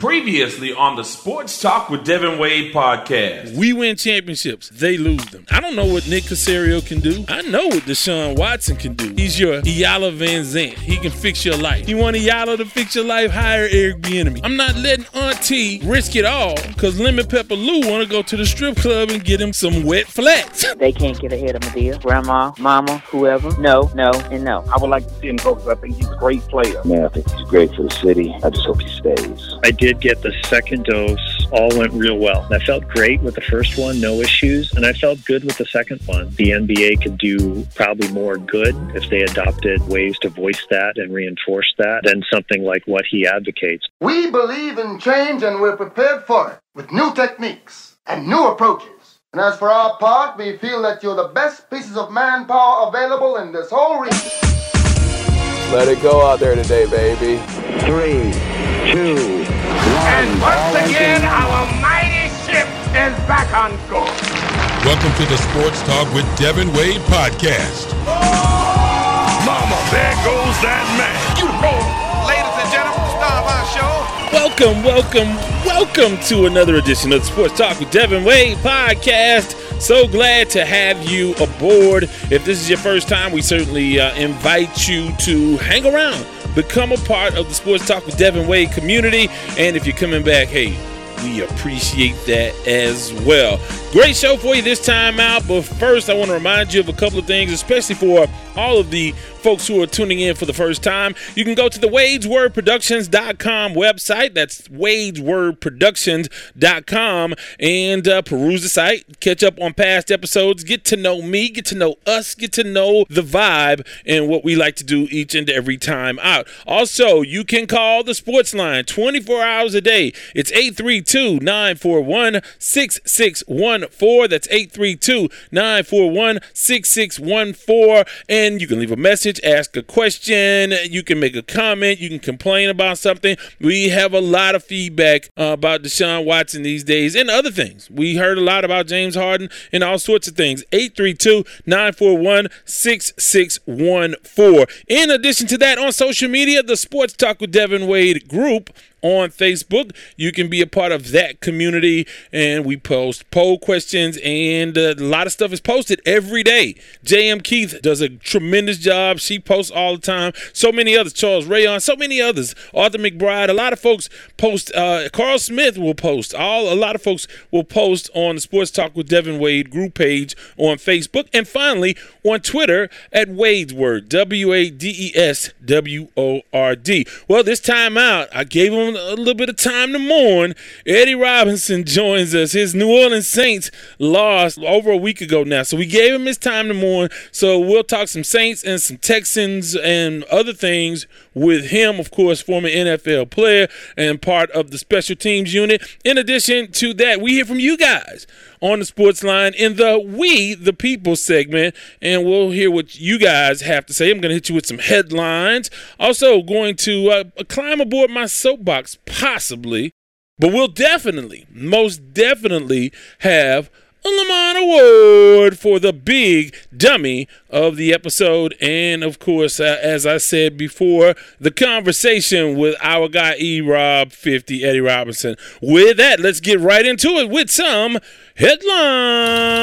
Previously on the Sports Talk with Devin Wade podcast. We win championships, they lose them. I don't know what Nick Caserio can do. I know what Deshaun Watson can do. He's your Iyanla Vanzant. He can fix your life. You want Iyanla to fix your life? Hire Eric Bieniemy. I'm not letting Auntie risk it all because Lemon Pepper Lou want to go to the strip club and get him some wet flats. They can't get ahead of Madea. Grandma, mama, whoever. No, no, and no. I would like to see him go because I think he's a great player. Man, I think he's great for the city. I just hope he stays. I did get the second dose. All went real well. I felt great with the first one, no issues, and I felt good with the second one. The NBA could do probably more good if they adopted ways to voice that and reinforce that than something like what he advocates. We believe in change and we're prepared for it with new techniques and new approaches. And as for our part, we feel that you're the best pieces of manpower available in this whole region. Let it go out there today, baby. Three, two, one. and once again, our mighty ship is back on course. Welcome to the Sports Talk with Devin Wade podcast. Oh! Mama, there goes that man. Beautiful. Ladies and gentlemen, star of our show. Welcome, welcome, welcome to another edition of the Sports Talk with Devin Wade podcast. So glad to have you aboard. If this is your first time, we certainly uh, invite you to hang around Become a part of the Sports Talk with Devin Wade community. And if you're coming back, hey, we appreciate that as well. Great show for you this time out. But first, I want to remind you of a couple of things, especially for all of the folks who are tuning in for the first time. You can go to the wadeswordproductions.com website. That's wadeswordproductions.com and uh, peruse the site, catch up on past episodes, get to know me, get to know us, get to know the vibe and what we like to do each and every time out. Also, you can call the sports line 24 hours a day. It's 832 941 6614. That's 832 941 6614. And you can leave a message, ask a question, you can make a comment, you can complain about something. We have a lot of feedback uh, about Deshaun Watson these days and other things. We heard a lot about James Harden and all sorts of things. 832 941 6614. In addition to that, on social media, the Sports Talk with Devin Wade group on Facebook. You can be a part of that community, and we post poll questions, and uh, a lot of stuff is posted every day. J.M. Keith does a tremendous job. She posts all the time. So many others, Charles Rayon, so many others, Arthur McBride. A lot of folks post. Uh, Carl Smith will post. All a lot of folks will post on the Sports Talk with Devin Wade group page on Facebook, and finally on Twitter at Wade's Word, W A D E S W O R D. Well, this time out, I gave him a little bit of time to mourn. Eddie Robinson joins us. His New Orleans Saints lost over a week ago now, so we gave him his time to mourn. So we'll talk some Saints and some Texans and other things with him, of course, former NFL player and part of the special teams unit. In addition to that, we hear from you guys on the sports line in the We the People segment, and we'll hear what you guys have to say. I'm going to hit you with some headlines. Also, going to uh, climb aboard my soapbox, possibly, but we'll definitely, most definitely have Lamont Award for the big dummy of the episode. And of course, uh, as I said before, the conversation with our guy E Rob 50, Eddie Robinson. With that, let's get right into it with some headlines.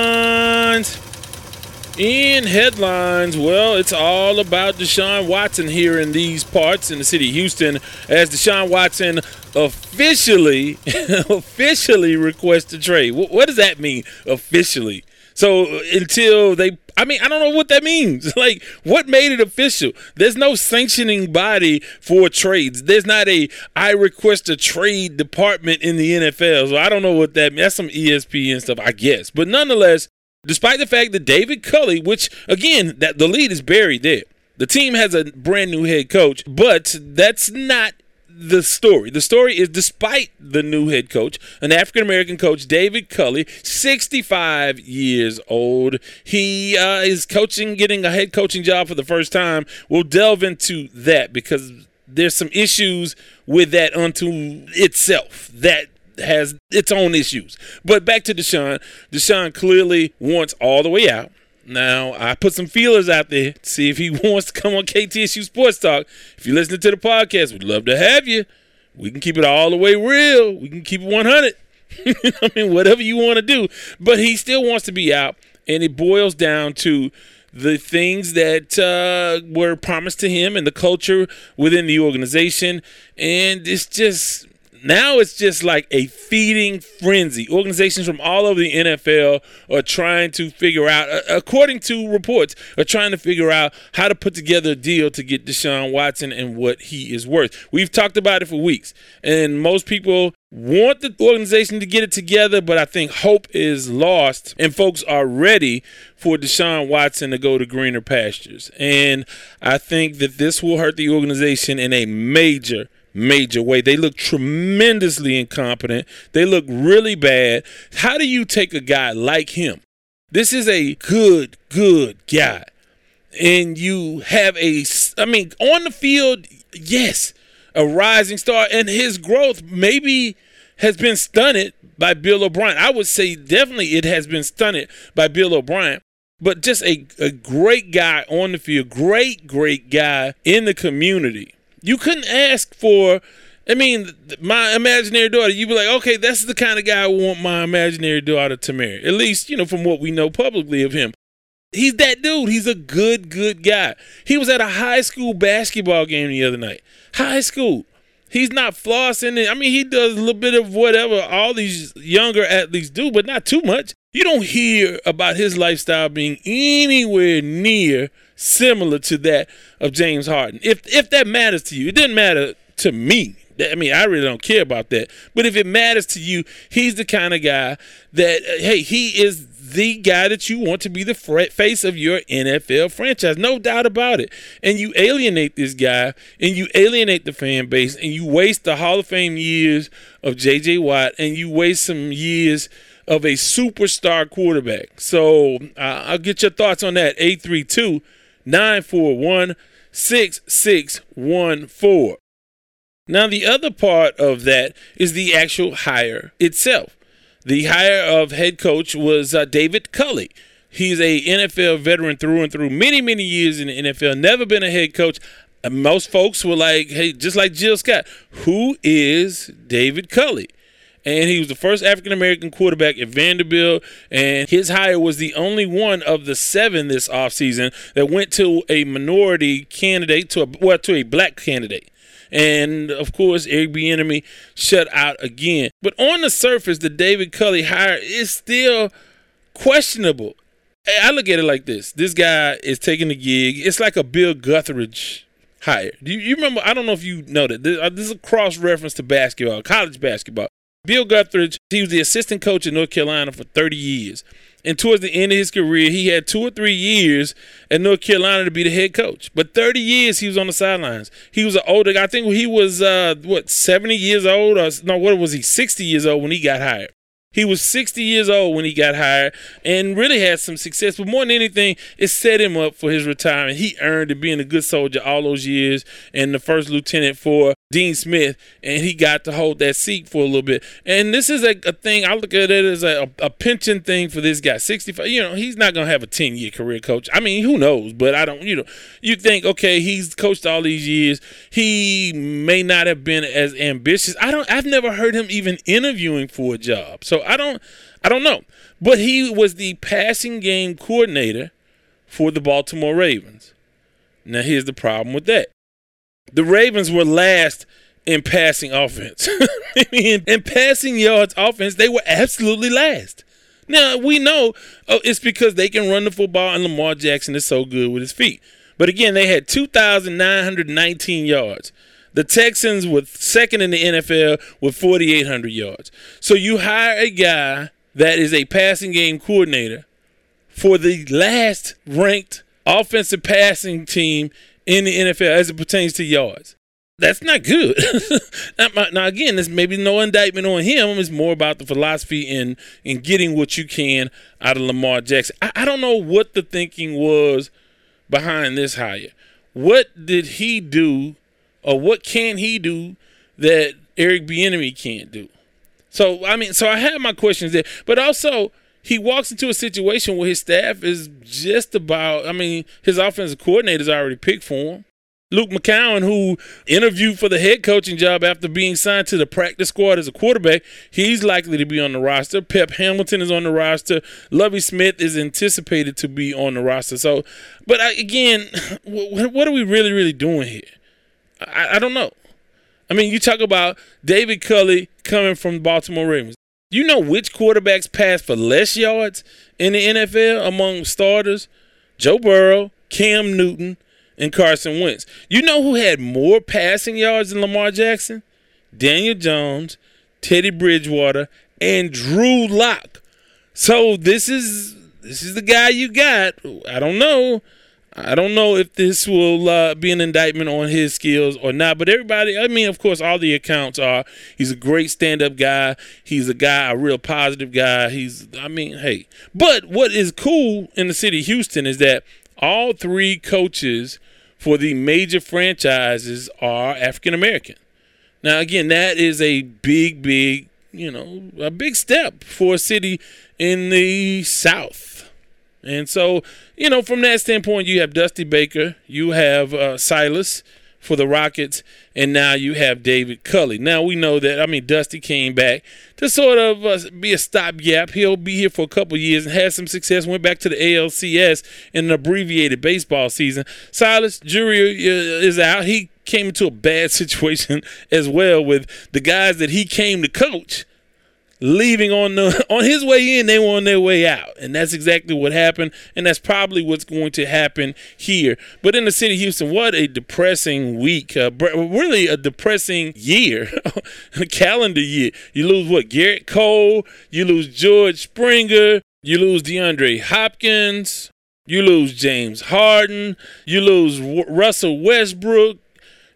In headlines, well, it's all about Deshaun Watson here in these parts in the city of Houston as Deshaun Watson officially officially requests a trade. What, does that mean officially? So until they I mean, I don't know what that means. Like, what made it official? There's no sanctioning body for trades. There's not a I request a trade department in the NFL. So I don't know what that means. That's some ESPN stuff, I guess. But nonetheless, despite the fact that David Culley, which again, that the lead is buried there. The team has a brand new head coach, but that's not the story. The story is despite the new head coach, an African American coach, David Culley, 65 years old. He uh, is coaching, getting a head coaching job for the first time. We'll delve into that because there's some issues with that unto itself that has its own issues. But back to Deshaun. Deshaun clearly wants all the way out. Now, I put some feelers out there to see if he wants to come on KTSU Sports Talk. If you're listening to the podcast, we'd love to have you. we can keep it all the way real. We can keep it 100. I mean, whatever you want to do. But he still wants to be out, and it boils down to the things that uh, were promised to him and the culture within the organization. And it's just now it's just like a feeding frenzy. Organizations from all over the NFL are trying to figure out, uh, according to reports, are trying to figure out how to put together a deal to get Deshaun Watson and what he is worth. We've talked about it for weeks, and most people want the organization to get it together, but I think hope is lost, and folks are ready for Deshaun Watson to go to greener pastures. And I think that this will hurt the organization in a major major way. They look tremendously incompetent. They look really bad. How do you take a guy like him? This is a good, good guy. And you have a, I mean, on the field, yes, a rising star. And his growth maybe has been stunted by Bill O'Brien. I would say definitely it has been stunted by Bill O'Brien. But just a, a great guy on the field, great, great guy in the community you couldn't ask for. I mean, my imaginary daughter. You'd be like, okay, that's the kind of guy I want my imaginary daughter to marry. At least, you know, from what we know publicly of him. He's that dude. He's a good, good guy. He was at a high school basketball game the other night. High school. He's not flossing. I mean, he does a little bit of whatever all these younger athletes do, but not too much. You don't hear about his lifestyle being anywhere near similar to that of James Harden. If if that matters to you, it doesn't matter to me. I mean, I really don't care about that. But if it matters to you, he's the kind of guy that hey, he is the guy that you want to be the face of your NFL franchise. No doubt about it. And you alienate this guy and you alienate the fan base and you waste the Hall of Fame years of JJ Watt and you waste some years of a superstar quarterback. So uh, I'll get your thoughts on that. 832 941 6614. Now, the other part of that is the actual hire itself. The hire of head coach was uh, David Culley. He's a NFL veteran through and through, many, many years in the NFL, never been a head coach. And most folks were like, hey, just like Jill Scott, who is David Culley? And he was the first African American quarterback at Vanderbilt. And his hire was the only one of the seven this offseason that went to a minority candidate, to a well, to a black candidate. And of course, Eric Bieniemy shut out again. But on the surface, the David Culley hire is still questionable. I look at it like this: this guy is taking the gig. It's like a Bill Guthridge hire. Do you, you remember? I don't know if you know that. This, uh, this is a cross reference to basketball, college basketball. Bill Guthridge, he was the assistant coach in North Carolina for 30 years. And towards the end of his career, he had two or three years at North Carolina to be the head coach. But 30 years he was on the sidelines. He was an older guy. I think he was, uh, what, 70 years old? Or, no, what was he, 60 years old when he got hired. He was 60 years old when he got hired and really had some success. But more than anything, it set him up for his retirement. He earned it being a good soldier all those years and the first lieutenant for Dean Smith, and he got to hold that seat for a little bit. And this is a, a thing, I look at it as a, a, pension thing for this guy. 65, you know, he's not to have a 10 year career coach. I mean, who knows? But I don't, you know, you think, okay, he's coached all these years. He may not have been as ambitious. I don't, I've never heard him even interviewing for a job. So I don't I don't know. But he was the passing game coordinator for the Baltimore Ravens. Now here's the problem with that. The Ravens were last in passing offense. I in passing yards offense, they were absolutely last. Now we know oh, it's because they can run the football and Lamar Jackson is so good with his feet. But again, they had 2,919 yards. The Texans were second in the NFL with 4,800 yards. So you hire a guy that is a passing game coordinator for the last ranked offensive passing team in the NFL as it pertains to yards. That's not good. now, again, there's maybe no indictment on him. It's more about the philosophy in in getting what you can out of Lamar Jackson. I, I don't know what the thinking was behind this hire. What did he do or what can he do that Eric Bieniemy can't do? So I mean, so I have my questions there, but also he walks into a situation where his staff is just about. I mean, his offensive coordinator's already picked for him. Luke McCown, who interviewed for the head coaching job after being signed to the practice squad as a quarterback, he's likely to be on the roster. Pep Hamilton is on the roster. Lovie Smith is anticipated to be on the roster. So, but I, again, what are we really, really doing here? I, I don't know. I mean, you talk about David Culley coming from Baltimore Ravens. You know which quarterbacks pass for less yards in the NFL among starters? Joe Burrow, Cam Newton, and Carson Wentz. You know who had more passing yards than Lamar Jackson? Daniel Jones, Teddy Bridgewater, and Drew Lock. So this is this is the guy you got. I don't know. I don't know if this will uh, be an indictment on his skills or not, but everybody, I mean, of course, all the accounts are he's a great stand up guy. He's a guy, a real positive guy. He's, I mean, hey. But what is cool in the city of Houston is that all three coaches for the major franchises are African American. Now, again, that is a big, big, you know, a big step for a city in the South. And so, you know, from that standpoint, you have Dusty Baker, you have uh, Silas for the Rockets, and now you have David Culley. Now we know that I mean Dusty came back to sort of uh, be a stopgap. He'll be here for a couple years and had some success. Went back to the ALCS in an abbreviated baseball season. Silas jury uh, is out. He came into a bad situation as well with the guys that he came to coach leaving on the on his way in, they were on their way out, and that's exactly what happened, and that's probably what's going to happen here. But in the city of Houston, what a depressing week! Uh, really, a depressing year, calendar year. You lose what? Gerrit Cole. You lose George Springer. You lose DeAndre Hopkins. You lose James Harden. You lose w- Russell Westbrook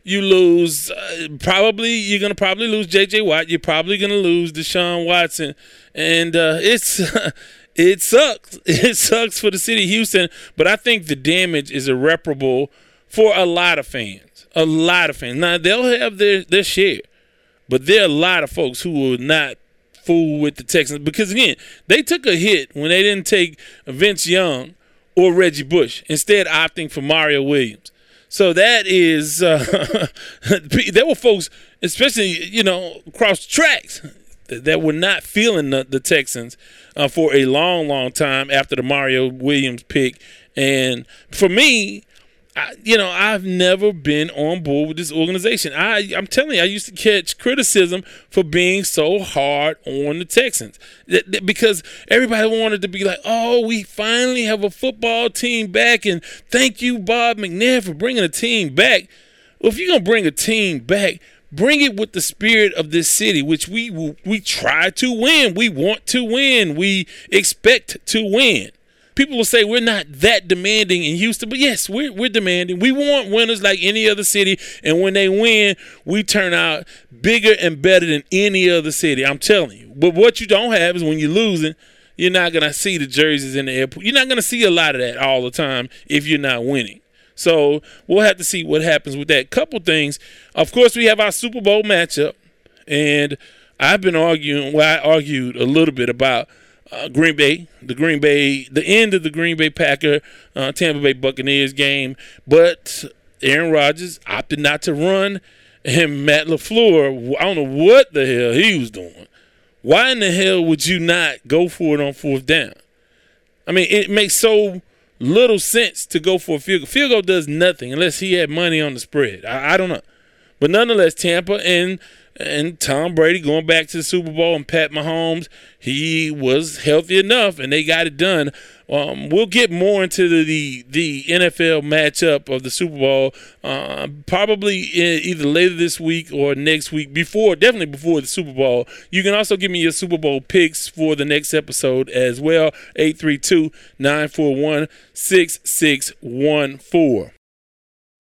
you lose uh, probably you're gonna probably lose J.J. Watt. You're probably gonna lose Deshaun Watson, and uh, it's it sucks. It sucks for the city of Houston, but I think the damage is irreparable for a lot of fans. A lot of fans. Now they'll have their their share, but there are a lot of folks who will not fool with the Texans because again they took a hit when they didn't take Vince Young or Reggie Bush, instead opting for Mario Williams. So that is, uh, there were folks, especially, you know, across tracks, that were not feeling the, the Texans uh, for a long, long time after the Mario Williams pick. And for me, I, you know, I've never been on board with this organization. I, I'm telling you, I used to catch criticism for being so hard on the Texans that, that, because everybody wanted to be like, "Oh, we finally have a football team back," and thank you, Bob McNair, for bringing a team back. Well, if you're gonna bring a team back, bring it with the spirit of this city, which we we try to win. We want to win. We expect to win people will say we're not that demanding in Houston, but yes, we're, we're demanding. We want winners like any other city, and when they win, we turn out bigger and better than any other city. I'm telling you. But what you don't have is when you're losing, you're not gonna see the jerseys in the airport. You're not gonna see a lot of that all the time if you're not winning. So we'll have to see what happens with that. Couple things. Of course, we have our Super Bowl matchup, and I've been arguing. Well, I argued a little bit about uh, Green Bay, the Green Bay, the end of the Green Bay Packer, uh, Tampa Bay Buccaneers game. But Aaron Rodgers opted not to run, and Matt LaFleur, I don't know what the hell he was doing. Why in the hell would you not go for it on fourth down? I mean, it makes so little sense to go for a field goal. Field goal does nothing unless he had money on the spread. I, I don't know. But nonetheless, Tampa and and Tom Brady going back to the Super Bowl and Pat Mahomes, he was healthy enough and they got it done. Um, we'll get more into the, the, the NFL matchup of the Super Bowl uh, probably either later this week or next week before definitely before the Super Bowl. You can also give me your Super Bowl picks for the next episode as well 832 941 6614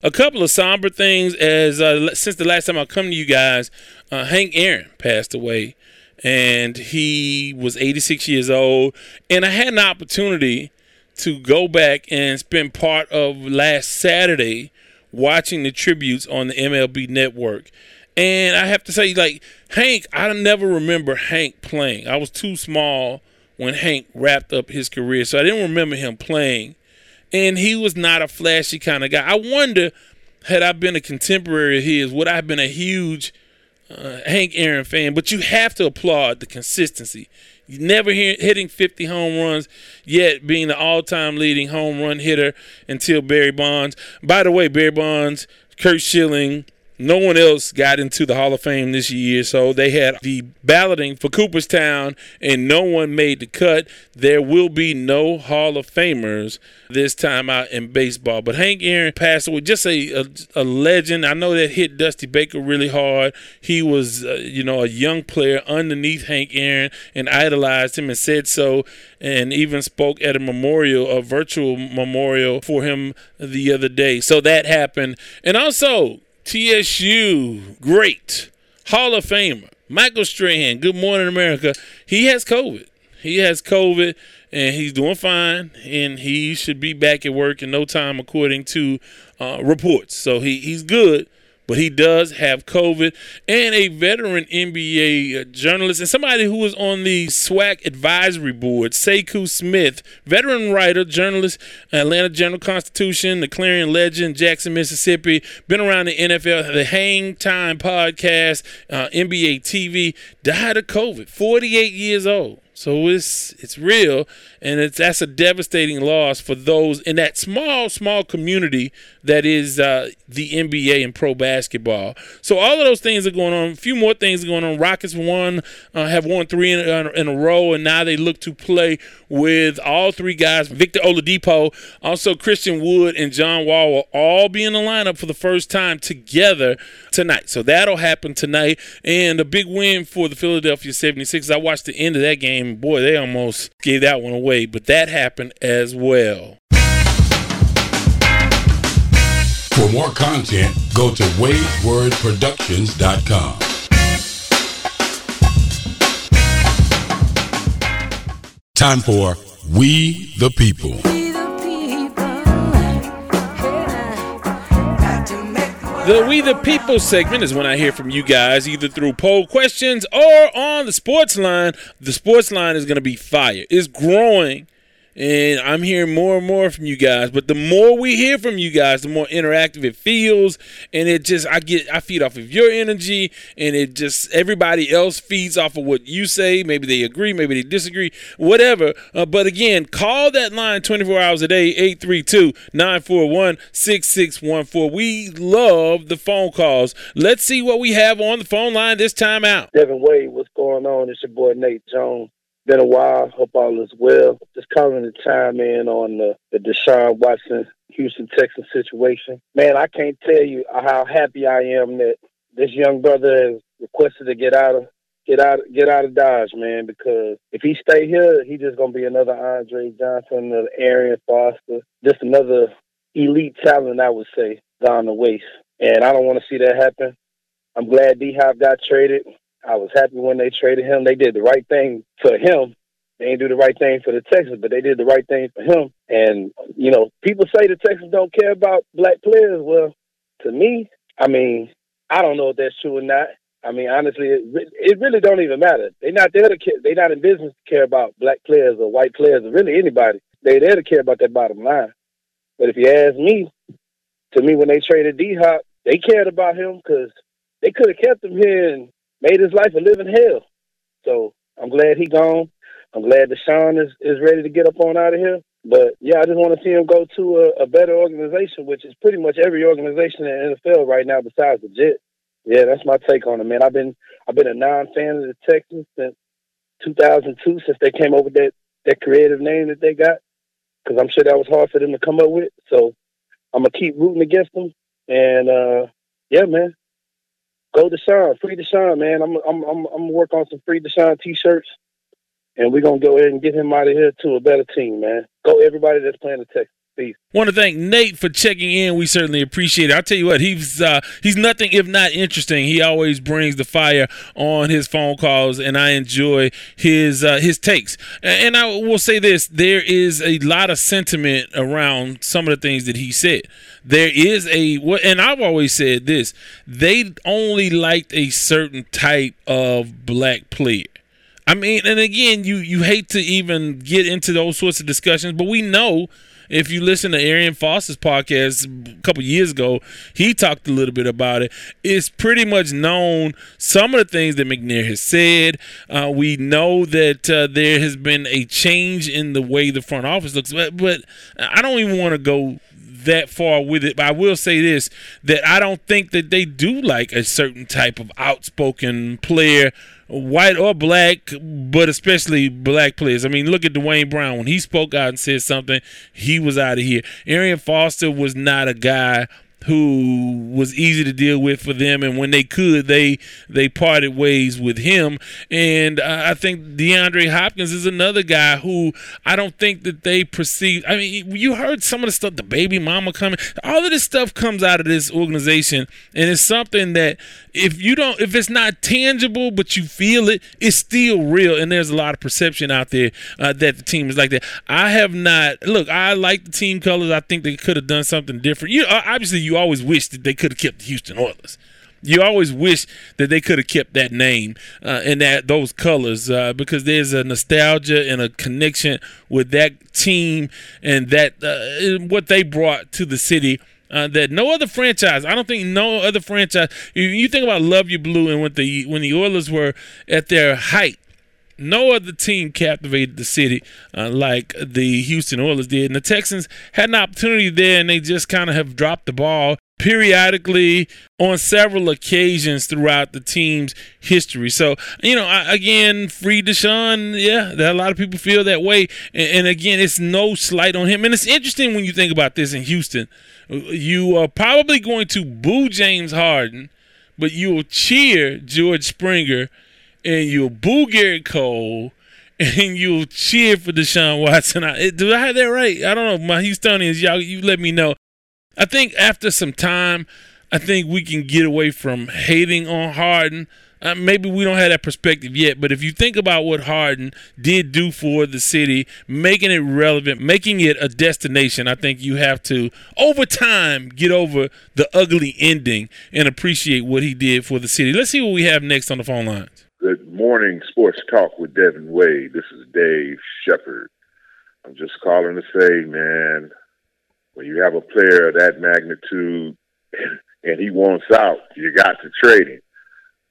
a couple of somber things as uh, since the last time I come to you guys, uh, Hank Aaron passed away, and he was 86 years old. And I had an opportunity to go back and spend part of last Saturday watching the tributes on the MLB Network. And I have to say, like Hank, I never remember Hank playing. I was too small when Hank wrapped up his career, so I didn't remember him playing and he was not a flashy kind of guy. I wonder had I been a contemporary of his, would I have been a huge uh, Hank Aaron fan? But you have to applaud the consistency. You never hear, hitting 50 home runs, yet being the all-time leading home run hitter until Barry Bonds. By the way, Barry Bonds, Curt Schilling, no one else got into the Hall of Fame this year, so they had the balloting for Cooperstown, and no one made the cut. There will be no Hall of Famers this time out in baseball. But Hank Aaron passed away, just a, a, a legend. I know that hit Dusty Baker really hard. He was, uh, you know, a young player underneath Hank Aaron and idolized him and said so, and even spoke at a memorial, a virtual memorial for him the other day. So that happened. And also, TSU, great Hall of Famer, Michael Strahan. Good morning, America. He has COVID. He has COVID, and he's doing fine, and he should be back at work in no time, according to uh, reports. So he, he's good but he does have COVID. And a veteran NBA uh, journalist and somebody who was on the SWAC advisory board, Sekou Smith, veteran writer, journalist, Atlanta Journal Constitution, the Clarion Ledger, Jackson, Mississippi, been around the NFL, the Hang Time podcast, uh, NBA TV, died of COVID, 48 years old. So it's it's real, and it's that's a devastating loss for those in that small small community that is uh, the NBA and pro basketball. So all of those things are going on. A few more things are going on. Rockets won, uh, have won three in, uh, in, a row, and now they look to play with all three guys. Victor Oladipo, also Christian Wood, and John Wall will all be in the lineup for the first time together tonight. So that'll happen tonight, and a big win for the Philadelphia 76ers. I watched the end of that game. Boy, they almost gave that one away, but that happened as well. For more content, go to WadeWordProductions.com. Time for We the People. The We the People segment is when I hear from you guys either through poll questions or on the sports line. The sports line is going to be fire. It's growing and I'm hearing more and more from you guys. But the more we hear from you guys, the more interactive it feels, and it just I get I feed off of your energy, and it just everybody else feeds off of what you say. Maybe they agree, maybe they disagree, whatever. Uh, but again, call that line 24 hours a day, 832-941-6614. We love the phone calls. Let's see what we have on the phone line this time out. Devin Wade, what's going on? It's your boy Nate Jones been a while. Hope all is well. Just calling to chime in on the, the Deshaun Watson Houston Texas situation. Man, I can't tell you how happy I am that this young brother has requested to get out of get out get out of Dodge, man, because if he stay here, he just gonna be another Andre Johnson, another Arian Foster, just another elite talent, I would say, gone to waste. And I don't want to see that happen. I'm glad D Hop got traded. I was happy when they traded him. They did the right thing for him. They didn't do the right thing for the Texans, but they did the right thing for him. And, you know, people say the Texans don't care about black players. Well, to me, I mean, I don't know if that's true or not. I mean, honestly, it, it really don't even matter. They're not there to care. They're not in business to care about black players or white players or really anybody. They're there to care about that bottom line. But if you ask me, to me, when they traded D Hop, they cared about him because they could have kept him here and made his life a living hell. So I'm glad he gone. I'm glad Deshaun is, is ready to get up on out of here. But yeah, I just want to see him go to a, a better organization, which is pretty much every organization in the NFL right now besides the Jets. Yeah, that's my take on it, man. I've been I've been a non-fan of the Texans since 2002, since they came up with that that creative name that they got, because I'm sure that was hard for them to come up with. So I'm gonna keep rooting against them, and uh, yeah, man, go Deshaun, free Deshaun, man. I'm I'm I'm I'm work on some free Deshaun t-shirts, and we're gonna go ahead and get him out of here to a better team, man. Go everybody that's playing the Texans. Peace. Want to thank Nate for checking in. We certainly appreciate it. I'll tell you what, he's uh, he's nothing if not interesting. He always brings the fire on his phone calls, and I enjoy his uh, his takes. And I will say this: there is a lot of sentiment around some of the things that he said. There is a and I've always said this: they only liked a certain type of black player. I mean, and again, you you hate to even get into those sorts of discussions, but we know If you listen to Arian Foster's podcast a couple years ago, he talked a little bit about it. It's pretty much known some of the things that McNair has said. Uh, we know that uh, there has been a change in the way the front office looks, but, but I don't even want to go that far with it. But I will say this that I don't think that they do like a certain type of outspoken player, white or black, but especially black players. I mean, look at Dwayne Brown. When he spoke out and said something, he was out of here. Arian Foster was not a guy who was easy to deal with for them, and when they could, they they parted ways with him. And uh, I think DeAndre Hopkins is another guy who I don't think that they perceive. I mean, you heard some of the stuff, the baby mama coming, all of this stuff comes out of this organization, and it's something that if you don't, if it's not tangible, but you feel it, it's still real. And there's a lot of perception out there uh, that the team is like that. I have not look. I like the team colors. I think they could have done something different. You obviously you always wish that they could have kept the Houston Oilers. You always wish that they could have kept that name uh, and that those colors uh, because there's a nostalgia and a connection with that team and that uh, what they brought to the city. Uh, that no other franchise, I don't think no other franchise. You, you think about Luv Ya Blue and when the when the Oilers were at their height, no other team captivated the city uh, like the Houston Oilers did. And the Texans had an opportunity there, and they just kind of have dropped the ball periodically on several occasions throughout the team's history. So, you know, I, again, free Deshaun, yeah, that a lot of people feel that way. And, and, again, it's no slight on him. And it's interesting when you think about this in Houston. You are probably going to boo James Harden, but you will cheer George Springer and you'll boo Gerrit Cole and you'll cheer for Deshaun Watson. I, do I have that right? I don't know. My Houstonians, y'all, you let me know. I think after some time, I think we can get away from hating on Harden. Uh, maybe we don't have that perspective yet, but if you think about what Harden did do for the city, making it relevant, making it a destination, I think you have to, over time, get over the ugly ending and appreciate what he did for the city. Let's see what we have next on the phone lines. Good morning, Sports Talk with Devin Wade. This is Dave Shepard. I'm just calling to say, man, when you have a player of that magnitude and he wants out, you got to trade him.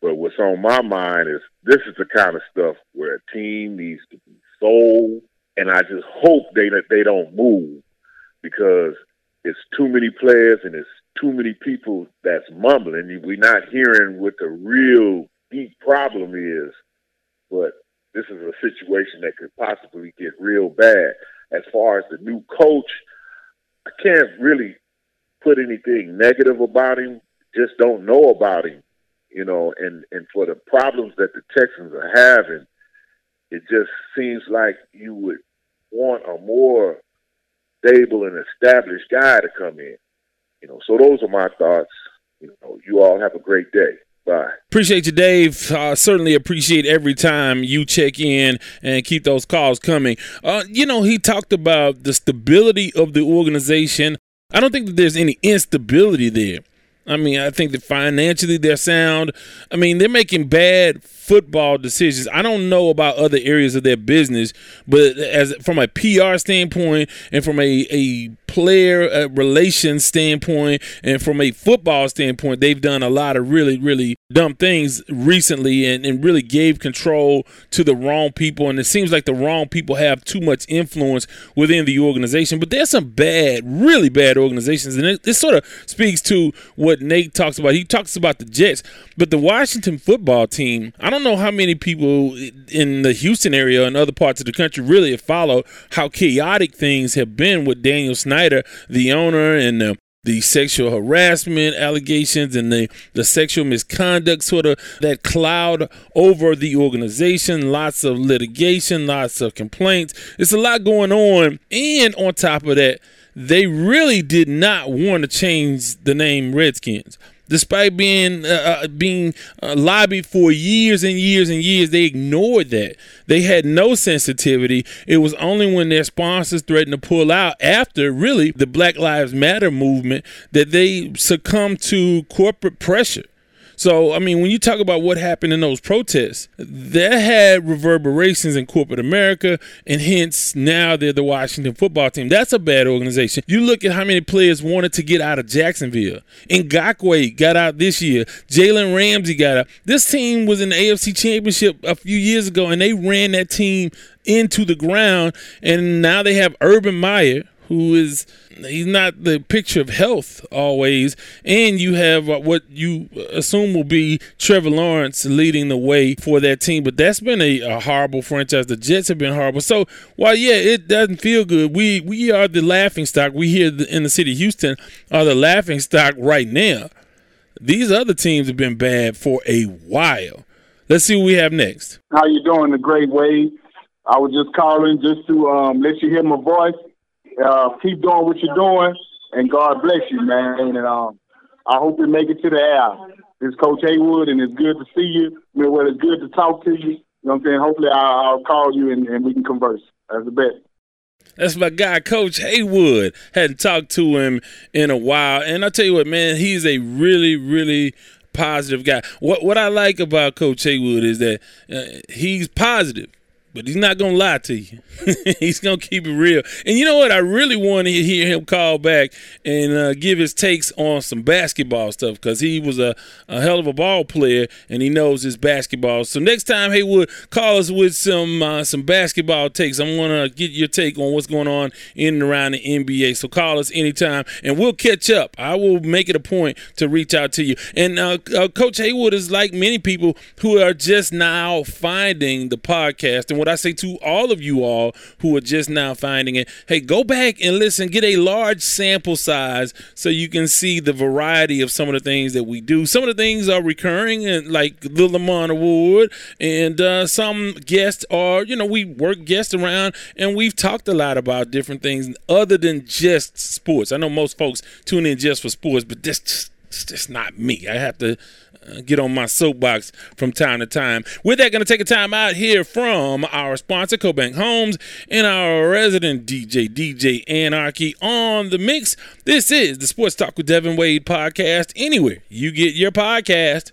But what's on my mind is this is the kind of stuff where a team needs to be sold, and I just hope they that they don't move because it's too many players and it's too many people that's mumbling. We're not hearing what the real deep problem is, but this is a situation that could possibly get real bad. As far as the new coach, I can't really put anything negative about him. Just don't know about him, you know. And and for the problems that the Texans are having, it just seems like you would want a more stable and established guy to come in. You know, so those are my thoughts. You know, you all have a great day. Bye. Appreciate you, Dave. Uh, certainly appreciate every time you check in and keep those calls coming. Uh, you know, he talked about the stability of the organization. I don't think that there's any instability there. I mean, I think that financially they're sound. I mean, they're making bad football decisions. I don't know about other areas of their business, but as from a PR standpoint and from a, a player uh, relations standpoint and from a football standpoint, they've done a lot of really, really dumb things recently and, and really gave control to the wrong people. And it seems like the wrong people have too much influence within the organization. But there's some bad, really bad organizations. And it, this sort of speaks to what Nate talks about. He talks about the Jets, but the Washington football team, I don't don't know how many people in the Houston area and other parts of the country really have followed how chaotic things have been with Daniel Snyder, the owner, and the the sexual harassment allegations and the, the sexual misconduct sort of that cloud over the organization. Lots of litigation lots of complaints. It's a lot going on. And on top of that they really did not want to change the name redskins despite being uh, uh, being uh, lobbied for years and years and years they ignored that. They had no sensitivity. It was only when their sponsors threatened to pull out after really the black lives matter movement that they succumbed to corporate pressure So, I mean, when you talk about what happened in those protests, that had reverberations in corporate America, and hence now they're the Washington football team. That's a bad organization. You look at how many players wanted to get out of Jacksonville. Ngakoue got out this year. Jalen Ramsey got out. This team was in the AFC Championship a few years ago, and they ran that team into the ground. And now they have Urban Meyer, who is he's not the picture of health always, and you have what you assume will be Trevor Lawrence leading the way for that team. But that's been a, a, horrible franchise. The Jets have been horrible. So while yeah, it doesn't feel good, we we are the laughing stock. We here in the city of Houston are the laughing stock right now. These other teams have been bad for a while. Let's see what we have next. How you doing, the great way? I was just calling just to um, let you hear my voice uh, keep doing what you're doing, and God bless you, man. And um, I hope you make it to the air. It's Coach Haywood, and it's good to see you. Well, it's good to talk to you. You know what I'm saying? Hopefully, I'll, I'll call you and, and we can converse. That's the best. That's my guy, Coach Haywood. Hadn't talked to him in a while, and I tell you what, man, he's a really, really positive guy. What what I like about Coach Haywood is that uh, he's positive but he's not gonna lie to you. he's gonna keep it real. And you know what? I really want to hear him call back and uh, give his takes on some basketball stuff because he was a, a hell of a ball player and he knows his basketball. So next time, Haywood, call us with some uh, some basketball takes. I want to get your take on what's going on in and around the NBA. So call us anytime and we'll catch up. I will make it a point to reach out to you. And uh, uh Coach Haywood is like many people who are just now finding the podcast and what what I say to all of you all who are just now finding it, hey, go back and listen, get a large sample size so you can see the variety of some of the things that we do. Some of the things are recurring, and like the Lamont Award, and uh, some guests are, you know, we work guests around, and we've talked a lot about different things other than just sports. I know most folks tune in just for sports, but that's just, it's just not me. I have to get on my soapbox from time to time. With that, going to take a time out here from our sponsor, CoBank Homes, and our resident DJ, DJ Anarchy on the mix. This is the Sports Talk with Devin Wade podcast. Anywhere you get your podcast.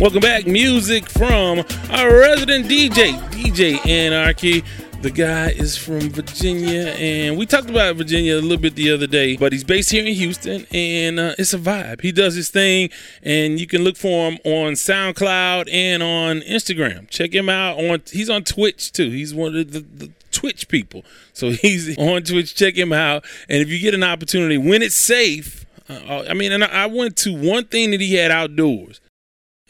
Welcome back. Music from our resident DJ, DJ Anarchy. The guy is from Virginia, and we talked about Virginia a little bit the other day, but he's based here in Houston, and uh, it's a vibe. He does his thing, and you can look for him on SoundCloud and on Instagram. Check him out on. He's on Twitch too. He's one of the, the Twitch people, so he's on Twitch. Check him out, and if you get an opportunity, when it's safe. Uh, I mean, and I went to one thing that he had outdoors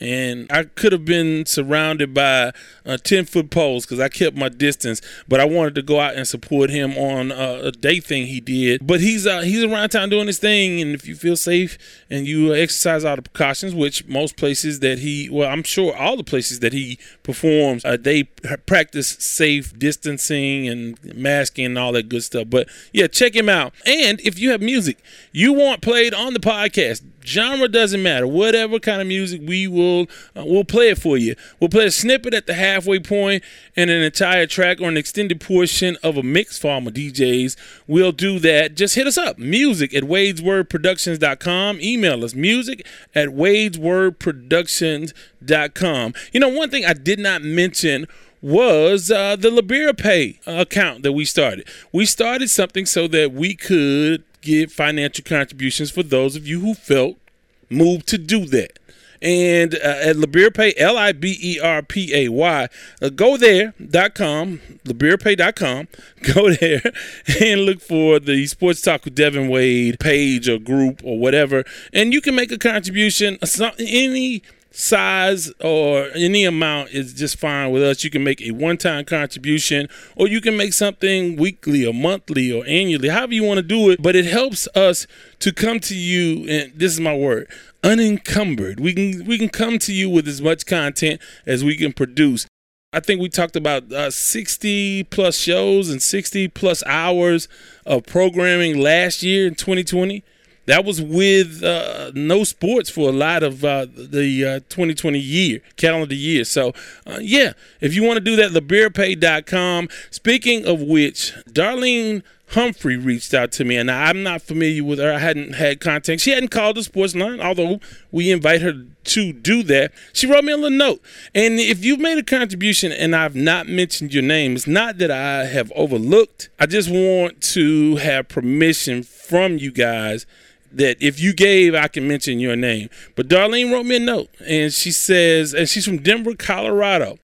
and I could have been surrounded by uh, 10 foot poles because I kept my distance, but I wanted to go out and support him on uh, a day thing he did. But he's uh, he's around town doing his thing, and if you feel safe and you exercise all the precautions, which most places that he, well, I'm sure all the places that he performs, uh, they practice safe distancing and masking and all that good stuff. But yeah, check him out. And if you have music you want played on the podcast, genre doesn't matter. Whatever kind of music, we will uh, we'll play it for you. We'll play a snippet at the halfway point and an entire track or an extended portion of a mix for all my DJs. We'll do that. Just hit us up. Music at wadeswordproductions.com. Email us music at wadeswordproductions.com. You know, one thing I did not mention was uh, the Liberapay account that we started. We started something so that we could give financial contributions for those of you who felt moved to do that. And uh, at Liberapay, L I B E R P A Y, uh, go there.com, Liberapay.com, go there and look for the Sports Talk with Devin Wade page or group or whatever. And you can make a contribution, any size or any amount is just fine with us. You can make a one time contribution or you can make something weekly or monthly or annually, however you want to do it. But it helps us to come to you, and this is my word, unencumbered. We can we can come to you with as much content as we can produce. I think we talked about uh, 60 plus shows and 60 plus hours of programming last year in 2020 that was with uh, no sports for a lot of uh, the uh, 2020 year, calendar year. So, uh, yeah, if you want to do that, liberapay.com. Speaking of which, Darlene Humphrey reached out to me, and I'm not familiar with her. I hadn't had contact. She hadn't called the sports line, although we invite her to do that. She wrote me a little note. And if you've made a contribution and I've not mentioned your name, it's not that I have overlooked. I just want to have permission from you guys that if you gave, I can mention your name. But Darlene wrote me a note, and she says, and she's from Denver, Colorado.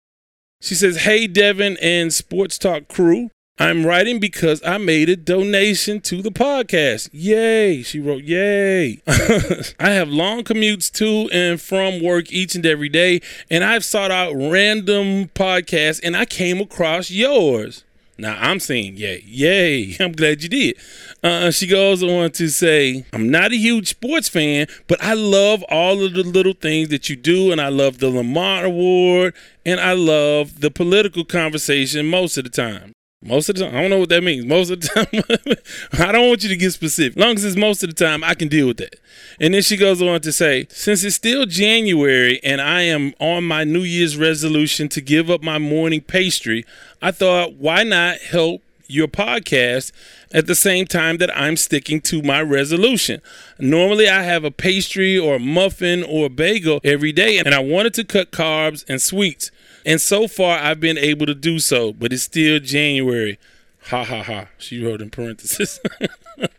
She says, Hey, Devin and Sports Talk crew. I'm writing because I made a donation to the podcast. Yay. She wrote, Yay. I have long commutes to and from work each and every day, and I've sought out random podcasts, and I came across yours. Now I'm saying yay, yay. I'm glad you did. Uh, she goes on to say, I'm not a huge sports fan, but I love all of the little things that you do, and I love the Lamont Award, and I love the political conversation most of the time. Most of the time, I don't know what that means. Most of the time, I don't want you to get specific. As long as it's most of the time, I can deal with that. And then she goes on to say, since it's still January and I am on my New Year's resolution to give up my morning pastry, I thought, why not help your podcast at the same time that I'm sticking to my resolution. Normally, I have a pastry or a muffin or a bagel every day, and I wanted to cut carbs and sweets. And so far, I've been able to do so, but it's still January. Ha ha ha. She wrote in parentheses.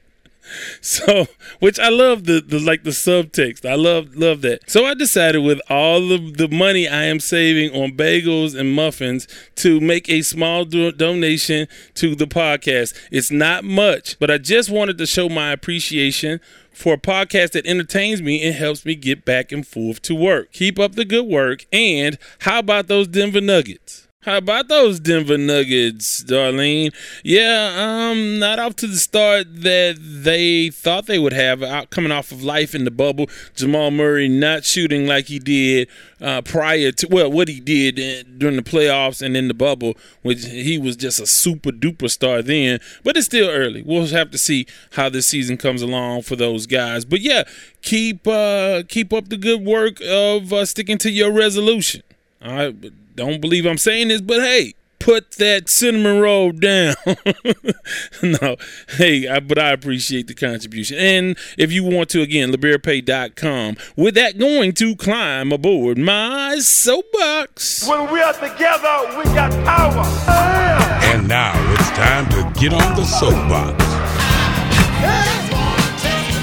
so which i love the, the like the subtext. I love love that. So i decided with all of the money i am saving on bagels and muffins to make a small do- donation to the podcast. It's not much but i just wanted to show my appreciation for a podcast that entertains me and helps me get back and forth to work. Keep up the good work and how about those denver nuggets how about those Denver Nuggets, Darlene? Yeah, um, not off to the start that they thought they would have out coming off of life in the bubble. Jamal Murray not shooting like he did uh, prior to well, what he did during the playoffs and in the bubble, which he was just a super duper star then. But it's still early. We'll have to see how this season comes along for those guys. But yeah, keep uh, keep up the good work of uh, sticking to your resolution. All right don't believe I'm saying this, but hey, put that cinnamon roll down. no, hey, I, but I appreciate the contribution. And if you want to, again, liberapay.com. With that, going to climb aboard my soapbox. When we are together, we got power. And now it's time to get on the soapbox.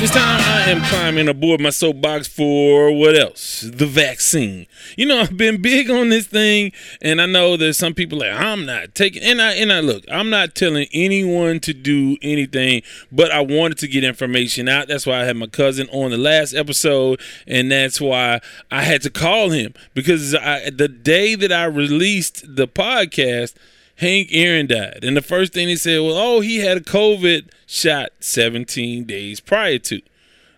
This time I am climbing aboard my soapbox for what else? The vaccine. You know, I've been big on this thing, and I know there's some people like I'm not taking. And I and I look, I'm not telling anyone to do anything, but I wanted to get information out. That's why I had my cousin on the last episode, and that's why I had to call him because I, the day that I released the podcast. Hank Aaron died. And the first thing he said well, oh, he had a COVID shot 17 days prior to.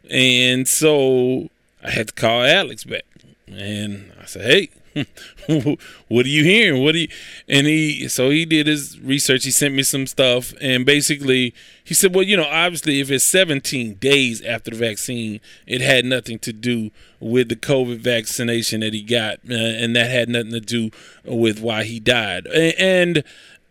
And so I had to call Alex back. And I said, hey, what are you hearing? What do you? And he, so he did his research. He sent me some stuff, and basically, he said, well, you know, obviously, if it's 17 days after the vaccine, it had nothing to do with the COVID vaccination that he got, uh, and that had nothing to do with why he died. And, and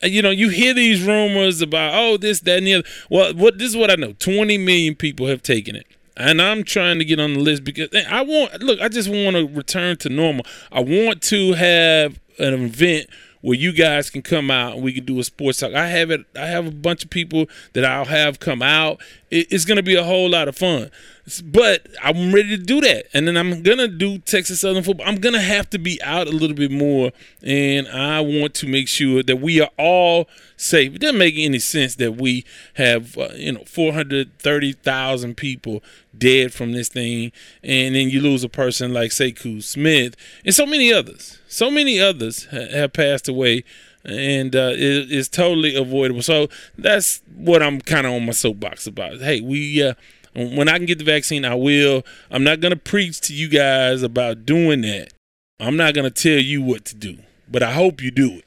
you know, you hear these rumors about, oh, this, that, and the other. Well, what this is what I know: 20 million people have taken it and I'm trying to get on the list because I want look, I just want to return to normal. I want to have an event where you guys can come out and we can do a sports talk. I have it. I have a bunch of people that I'll have come out. It's going to be a whole lot of fun. But I'm ready to do that, and then I'm gonna do Texas Southern football. I'm gonna have to be out a little bit more, and I want to make sure that we are all safe. It doesn't make any sense that we have uh, you know 430,000 people dead from this thing, and then you lose a person like Sekou Smith and so many others. So many others ha- have passed away, and uh, it, it's totally avoidable. So that's what I'm kind of on my soapbox about. Hey, we. Uh, when I can get the vaccine, I will. I'm not to preach to you guys about doing that. I'm not to tell you what to do, but I hope you do it.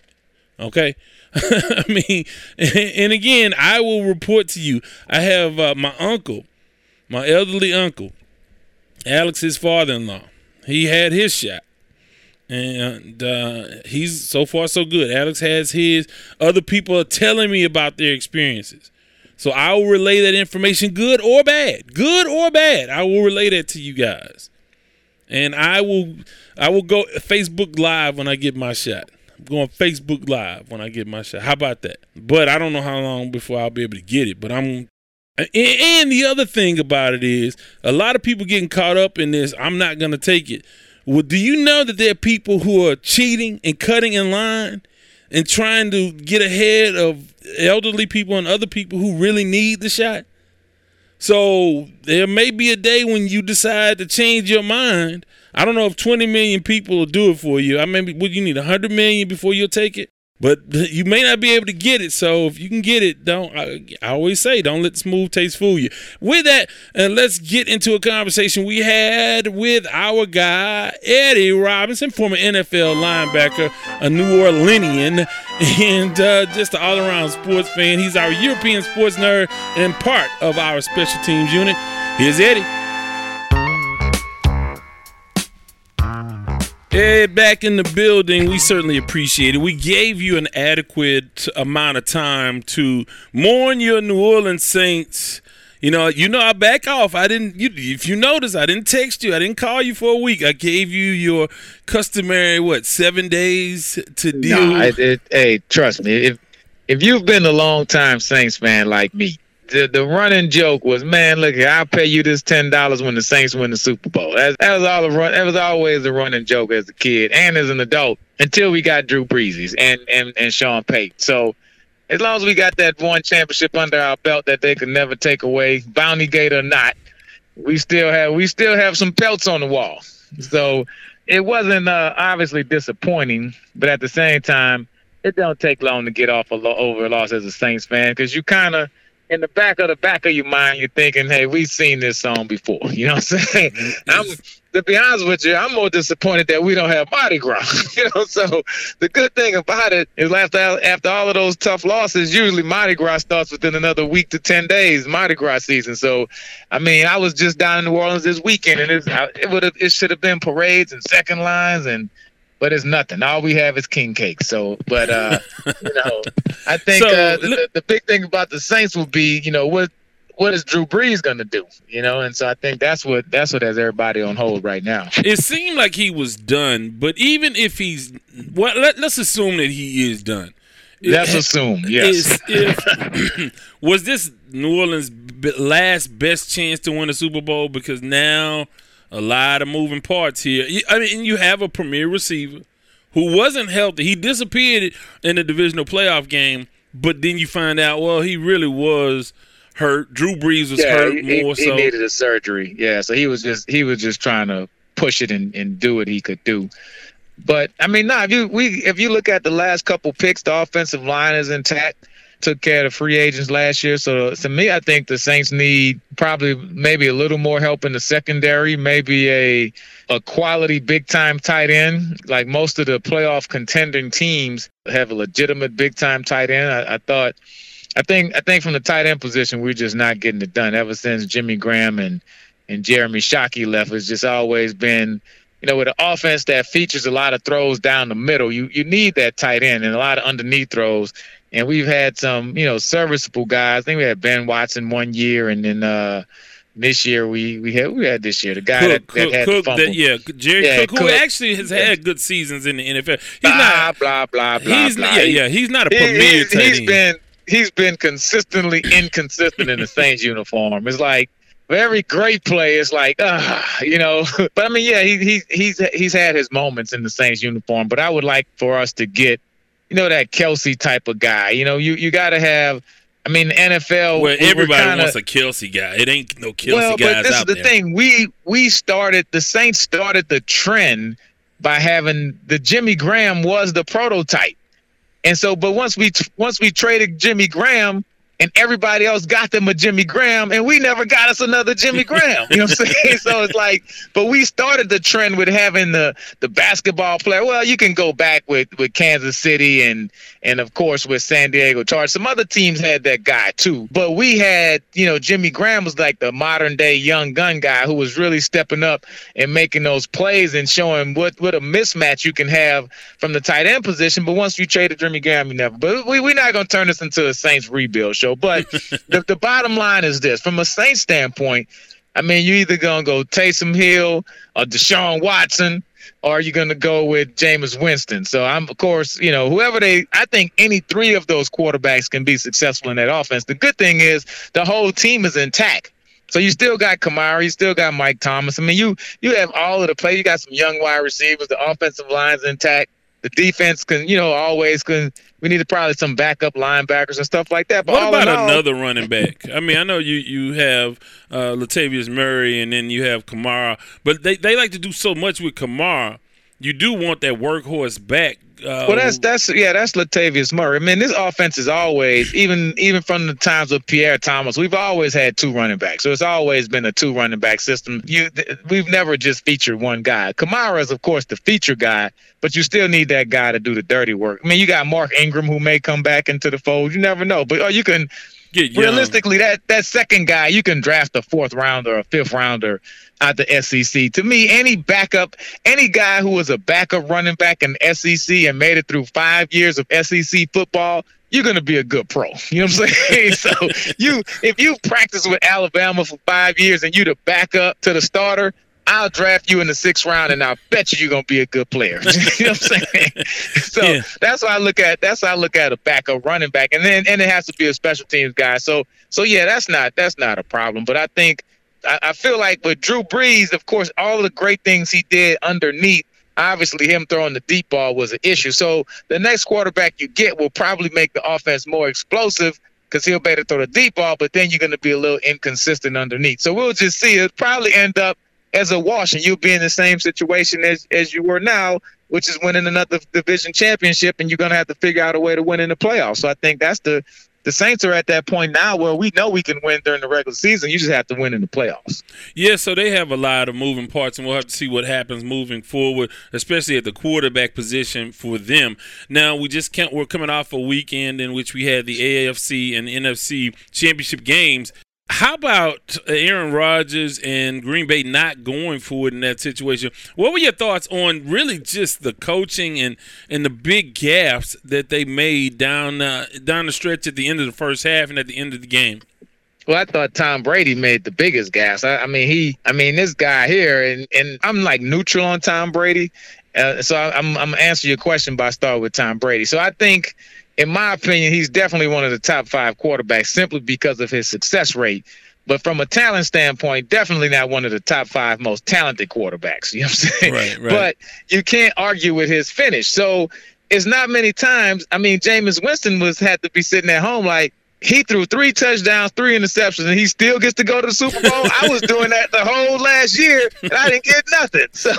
Okay? I mean, and again, I will report to you. I have uh, my uncle my elderly uncle, Alex's father-in-law, he had his shot. And uh, he's so far so good. Alex has his. Other people are telling me about their experiences. So I will relay that information, good or bad, good or bad. I will relay that to you guys, and I will I will go Facebook Live when I get my shot. I'm going Facebook Live when I get my shot. How about that? But I don't know how long before I'll be able to get it. But I'm and the other thing about it is, a lot of people getting caught up in this. I'm not to take it. Well, do you know that there are people who are cheating and cutting in line and trying to get ahead of elderly people and other people who really need the shot? So there may be a day when you decide to change your mind. I don't know if 20 million people will do it for you. I mean, would you need 100 million before you'll take it? But you may not be able to get it. So if you can get it, don't. I, I always say, don't let the smooth taste fool you. With that, and let's get into a conversation we had with our guy Eddie Robinson, former NFL linebacker, a New Orleanian, and uh, just an all-around sports fan. He's our European sports nerd and part of our special teams unit. Here's Eddie. Ed, back in the building, we certainly appreciate it. We gave you an adequate amount of time to mourn your New Orleans Saints. You know, you know, I back off. I didn't. You, if you notice, I didn't text you. I didn't call you for a week. I gave you your customary what seven days to deal. No, I, it, hey, trust me. If if you've been a long time Saints fan like me, the, the running joke was, man, look I'll pay you this ten dollars when the Saints win the Super Bowl. That, that was all the run. That was always a running joke as a kid and as an adult until we got Drew Brees and and and Sean Payton. So as long as we got that one championship under our belt that they could never take away, bounty gate or not, we still have we still have some pelts on the wall. So it wasn't uh, obviously disappointing, but at the same time, it don't take long to get off a lo- over a loss as a Saints fan because you kind of in the back of the back of your mind, you're thinking, "Hey, we've seen this song before." You know what I'm saying? Mm-hmm. I'm to be honest with you, I'm more disappointed that we don't have Mardi Gras. you know, so the good thing about it is after after all of those tough losses, usually Mardi Gras starts within another week to ten days, Mardi Gras season. So, I mean, I was just down in New Orleans this weekend, and it would have it should have been parades and second lines and but it's nothing. All we have is king cake. So, but uh, you know, I think so, uh, the, the, the, big thing about the Saints will be, you know, what what is Drew Brees going to do? You know, and so I think that's what that's what has everybody on hold right now. It seemed like he was done, but even if he's well, let, let's assume that he is done. Let's assume, yes. If, was this New Orleans' last best chance to win a Super Bowl? Because now a lot of moving parts here. I mean, you have a premier receiver who wasn't healthy. He disappeared in the divisional playoff game, but then you find out, well, he really was hurt. Drew Brees was yeah, hurt he, more he, so. He needed a surgery. Yeah, so he was just he was just trying to push it and, and do what he could do. But I mean, nah, if you we if you look at the last couple picks, the offensive line is intact. Took care of the free agents last year. So to me, I think the Saints need probably maybe a little more help in the secondary, maybe a a quality big time tight end. Like most of the playoff contending teams have a legitimate big time tight end. I, I thought I think I think from the tight end position, we're just not getting it done. Ever since Jimmy Graham and and Jeremy Shockey left, it's just always been you know, with an offense that features a lot of throws down the middle, you you need that tight end and a lot of underneath throws. And we've had some, you know, serviceable guys. I think we had Ben Watson one year, and then uh this year we we had we had this year the guy Cook, that, that Cook, had Cook, the fumble. that- yeah, Jerry Yeah, Cook, who actually has had good seasons in the NFL. He's blah, not. blah blah blah He's blah. yeah, yeah, he's not a He- premier he's, he's been he's been consistently inconsistent in the Saints uniform. It's like for every great play, it's like ah, you know. But I mean, yeah, he, he he's he's had his moments in the Saints uniform. But I would like for us to get, you know, that Kelce type of guy. You know, you you got to have. I mean, the NFL. Well, we- everybody kinda- wants a Kelce guy. It ain't no Kelce well, guys but this is the there. thing. We we started the Saints started the trend by having the Jimmy Graham was the prototype, and so but once we once we traded Jimmy Graham. And everybody else got them a Jimmy Graham, and we never got us another Jimmy Graham. You know what I'm saying? so it's like, but we started the trend with having the the basketball player. Well, you can go back with with Kansas City and and of course with San Diego Chargers. Some other teams had that guy too, but we had you know Jimmy Graham was like the modern day young gun guy who was really stepping up and making those plays and showing what what a mismatch you can have from the tight end position. But once you traded Jimmy Graham, you never. But we we're not gonna turn this into a Saints rebuild show. But the the bottom line is this: from a Saints standpoint. I mean, you either gonna go Taysom Hill or Deshaun Watson, or you're gonna go with Jameis Winston. So I'm, of course, you know, whoever they. I think any three of those quarterbacks can be successful in that offense. The good thing is the whole team is intact. So you still got Kamara, you still got Mike Thomas. I mean, you you have all of the play. You got some young wide receivers. The offensive line's intact. The defense can, you know, always can. We need to probably some backup linebackers and stuff like that. But What all about all- another running back? I mean, I know you you have uh, Latavius Murray and then you have Kamara, but they, they like to do so much with Kamara. You do want that workhorse back. Uh, Well, that's that's yeah, that's Latavius Murray. I mean, this offense is always even even from the times of Pierre Thomas, we've always had two running backs. So it's always been a two running back system. You th- we've never just featured one guy. Kamara is of course the feature guy, but you still need that guy to do the dirty work. I mean, you got Mark Ingram who may come back into the fold. You never know, but or you can. Realistically that that second guy you can draft a fourth rounder or a fifth rounder out the SEC. To me, any backup, any guy who was a backup running back in SEC and made it through five years of SEC football, you're gonna be a good pro. You know what I'm saying? so you if you practice with Alabama for five years and you the backup to the starter. I'll draft you in the sixth round, and I'll bet you you're gonna be a good player. you know what I'm saying? So Yeah. that's why I look at that's how I look at a backup running back, and then and it has to be a special teams guy. So so yeah, that's not that's not a problem. But I think I, I feel like with Drew Brees, of course, all the great things he did underneath. Obviously, him throwing the deep ball was an issue. So the next quarterback you get will probably make the offense more explosive because he'll better throw the deep ball. But then you're going to be a little inconsistent underneath. So we'll just see. It probably end up as a wash, and you'll be in the same situation as as you were now, which is winning another division championship, and you're going to have to figure out a way to win in the playoffs. So I think that's the the Saints are at that point now where we know we can win during the regular season. You just have to win in the playoffs. Yeah, so they have a lot of moving parts, and we'll have to see what happens moving forward, especially at the quarterback position for them. Now, we just can't. We're coming off a weekend in which we had the AFC and NFC championship games. How about Aaron Rodgers and Green Bay not going for it in that situation? What were your thoughts on really just the coaching and, and the big gaps that they made down uh, down the stretch at the end of the first half and at the end of the game? Well, I thought Tom Brady made the biggest gas. I, I mean, he, I mean, this guy here, and, and I'm like neutral on Tom Brady. Uh, so I, I'm, I'm gonna answer your question by start with Tom Brady. So I think in my opinion, he's definitely one of the top five quarterbacks simply because of his success rate. But from a talent standpoint, definitely not one of the top five most talented quarterbacks. You know what I'm saying? Right, right. But you can't argue with his finish. So it's not many times. I mean, Jameis Winston was had to be sitting at home like he threw three touchdowns, three interceptions, and he still gets to go to the Super Bowl. I was doing that the whole last year, and I didn't get nothing. So,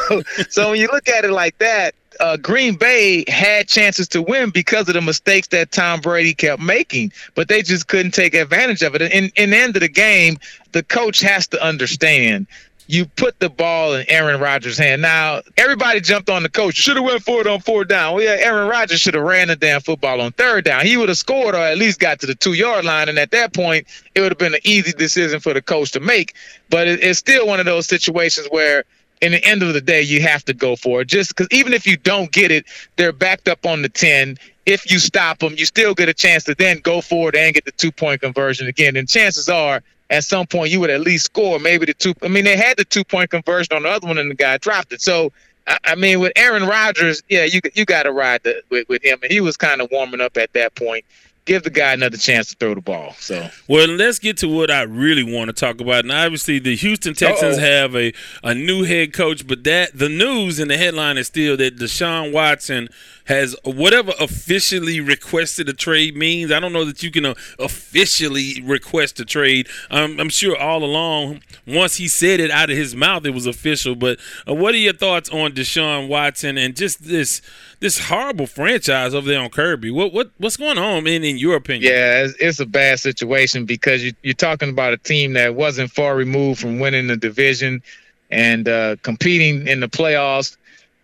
so when you look at it like that, uh, Green Bay had chances to win because of the mistakes that Tom Brady kept making, but they just couldn't take advantage of it. In, in the end of the game, the coach has to understand you put the ball in Aaron Rodgers' hand. Now, everybody jumped on the coach. Should have went for it on fourth down. Well, yeah, Aaron Rodgers should have ran the damn football on third down. He would have scored or at least got to the two yard line. And at that point, it would have been an easy decision for the coach to make. But it, it's still one of those situations where in the end of the day, you have to go for it. Just because even if you don't get it, they're backed up on the 10. If you stop them, you still get a chance to then go for it and get the two point conversion again. And chances are at some point you would at least score maybe the two. I mean, they had the two point conversion on the other one, and the guy dropped it. So, I, I mean, with Aaron Rodgers, yeah, you you got to ride the, with with him, and he was kind of warming up at that point. Give the guy another chance to throw the ball. So, well, let's get to what I really want to talk about. And obviously, the Houston Texans Uh-oh. have a, a new head coach, but that the news and the headline is still that Deshaun Watson has whatever officially requested a trade means. I don't know that you can uh, officially request a trade. I'm sure all along, once he said it out of his mouth, it was official. But uh, what are your thoughts on Deshaun Watson and just this this horrible franchise over there on Kirby? What what what's going on, man? In your opinion? Yeah, it's, it's a bad situation because you, you're talking about a team that wasn't far removed from winning the division and uh, competing in the playoffs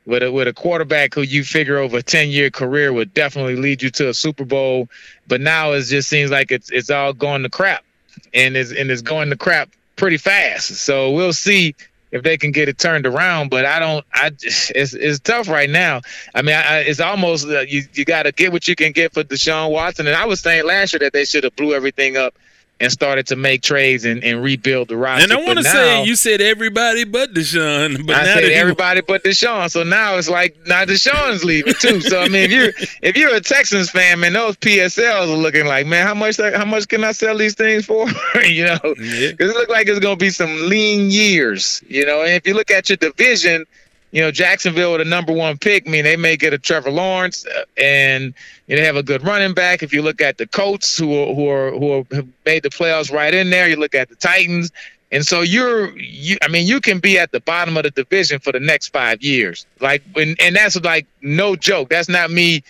with a, with a quarterback who you figure over a 10 year career would definitely lead you to a Super Bowl. But now it just seems like it's it's all going to crap, and it's and it's going to crap pretty fast. So we'll see if they can get it turned around. But I don't. I it's it's tough right now. I mean, I, it's almost uh, you you got to get what you can get for Deshaun Watson. And I was saying last year that they should have blew everything up and started to make trades and, and rebuild the roster. And I want to say you said everybody but Deshaun, but I now said everybody but Deshaun. So now it's like now Deshaun's leaving too. So I mean, if you're if you're a Texans fan, man, those PSLs are looking like, man, how much how much can I sell these things for? you know, because it look like it's gonna be some lean years. You know, and if you look at your division, you know, Jacksonville with a number one pick, I mean, they may get a Trevor Lawrence, uh, and you know, they have a good running back. If you look at the Colts, who are, who are who are, have made the playoffs right in there, you look at the Titans, and so you're, you, I mean, you can be at the bottom of the division for the next five years, like, and, and that's like no joke. That's not me,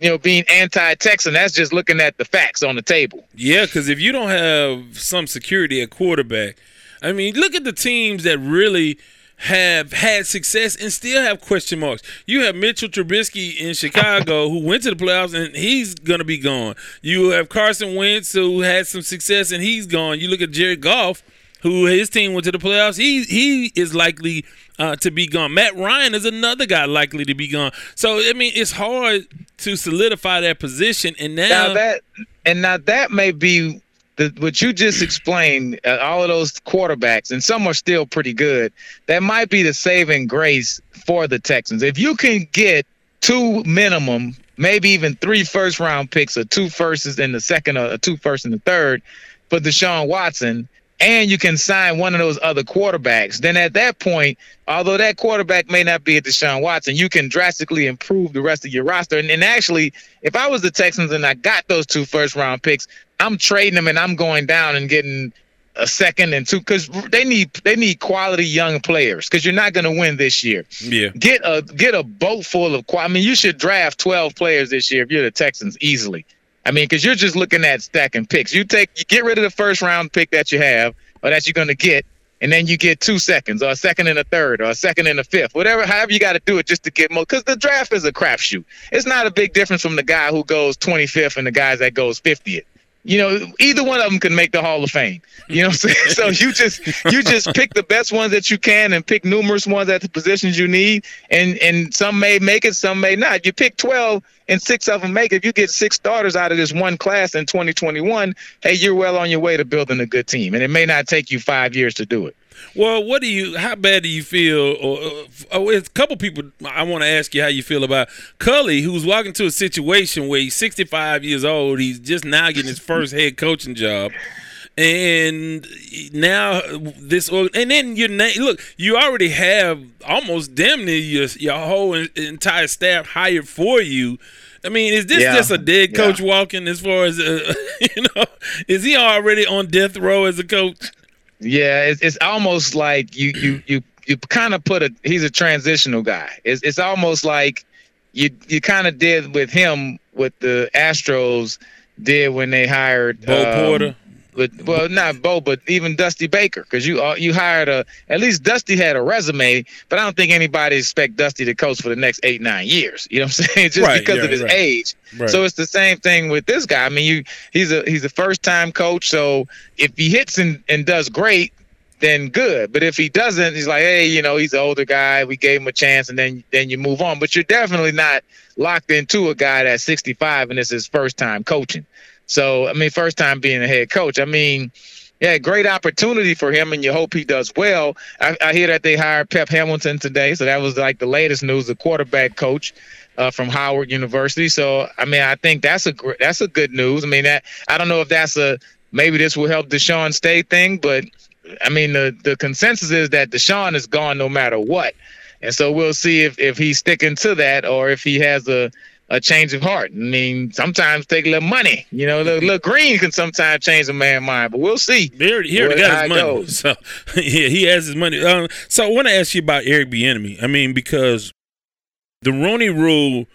you know, being anti-Texan. That's just looking at the facts on the table. Yeah, because if you don't have some security at quarterback, I mean, look at the teams that really have had success and still have question marks. You have Mitchell Trubisky in Chicago who went to the playoffs and he's going to be gone. You have Carson Wentz who had some success and he's gone. You look at Jared Goff who his team went to the playoffs. He he is likely uh, to be gone. Matt Ryan is another guy likely to be gone. So I mean, it's hard to solidify that position. And now, now that and now that may be the, what you just explained. Uh, all of those quarterbacks, and some are still pretty good. That might be the saving grace for the Texans. If you can get two minimum, maybe even three first round picks, or two firsts in the second, or two firsts in the third, for Deshaun Watson. And you can sign one of those other quarterbacks. Then at that point, although that quarterback may not be a Deshaun Watson, you can drastically improve the rest of your roster. And, and actually, if I was the Texans and I got those two first round picks, I'm trading them and I'm going down and getting a second and two because they need they need quality young players because you're not going to win this year. Yeah, get a get a boat full of. I mean, you should draft 12 players this year if you're the Texans easily. I mean, because you're just looking at stacking picks. You take you get rid of the first round pick that you have or that you're going to get, and then you get two seconds or a second and a third or a second and a fifth, whatever. However you got to do it just to get more. Because the draft is a crapshoot. It's not a big difference from the guy who goes 25th and the guys that goes 50th. You know, either one of them can make the Hall of Fame. You know what I'm saying? so you just you just pick the best ones that you can and pick numerous ones at the positions you need. And and some may make it, some may not. You pick 12 and six of them make. If you get six starters out of this one class in 2021, hey, you're well on your way to building a good team. And it may not take you five years to do it. Well, what do you? How bad do you feel? Or, uh, oh, a couple people. I want to ask you how you feel about Culley, who's walking to a situation where he's 65 years old. He's just now getting his first head coaching job, and now this. And then your name. Look, you already have almost damn near your your whole entire staff hired for you. I mean, is this yeah. just a dead coach yeah. walking? As far as uh, you know, is he already on death row as a coach? Yeah, it's, it's almost like you you you you kind of put a he's a transitional guy. It's it's almost like you you kind of did with him what the Astros did when they hired Bo um, Porter but well, not Bo, but even Dusty Baker, because you uh, you hired a at least Dusty had a resume, but I don't think anybody expect Dusty to coach for the next eight nine years. You know what I'm saying? Just right, because yeah, of his right. age. Right. So it's the same thing with this guy. I mean, you he's a he's a first time coach, so if he hits and, and does great, then good. But if he doesn't, he's like, hey, you know, he's an older guy. We gave him a chance, and then then you move on. But you're definitely not locked into a guy that's 65 and it's his first time coaching. So, I mean, first time being a head coach. I mean, yeah, great opportunity for him, and you hope he does well. I, I hear that they hired Pep Hamilton today, so that was like the latest news. The quarterback coach uh, from Howard University. So, I mean, I think that's a that's a good news. I mean, that I don't know if that's a maybe this will help Deshaun stay thing, but I mean, the the consensus is that Deshaun is gone no matter what, and so we'll see if if he's sticking to that or if he has a a change of heart. I mean, sometimes take a little money. You know, a little, little green can sometimes change a man's mind, but we'll see. He already, he already got his money. Goes. So yeah, he has his money. Um, so I want to ask you about Eric Bieniemy. I mean, because the Rooney Rule.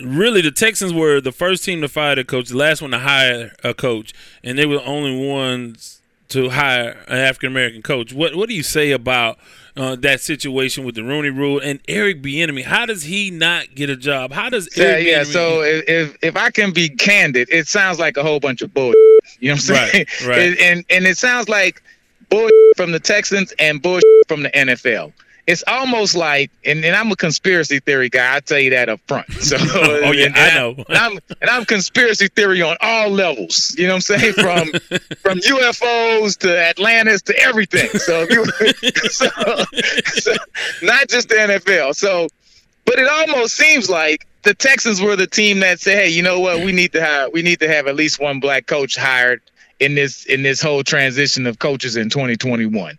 Really, the Texans were the first team to fire a coach, the last one to hire a coach, and they were the only ones to hire an African American coach. What What do you say about uh, that situation with the Rooney Rule and Eric Bieniemy. How does he not get a job? How does Eric yeah? yeah so if if I can be candid, it sounds like a whole bunch of bull. You know what I'm saying? Right. right. and and it sounds like bull from the Texans and bull from the NFL it's almost like, and, and I'm a conspiracy theory guy. I tell you that up front. So, oh yeah, and, I know. and I'm and I'm conspiracy theory on all levels. You know what I'm saying? From from UFOs to Atlantis to everything. So, you, so, so not just the NFL. So, but it almost seems like the Texans were the team that said, "Hey, you know what? We need to have we need to have at least one black coach hired in this in this whole transition of coaches in 2021."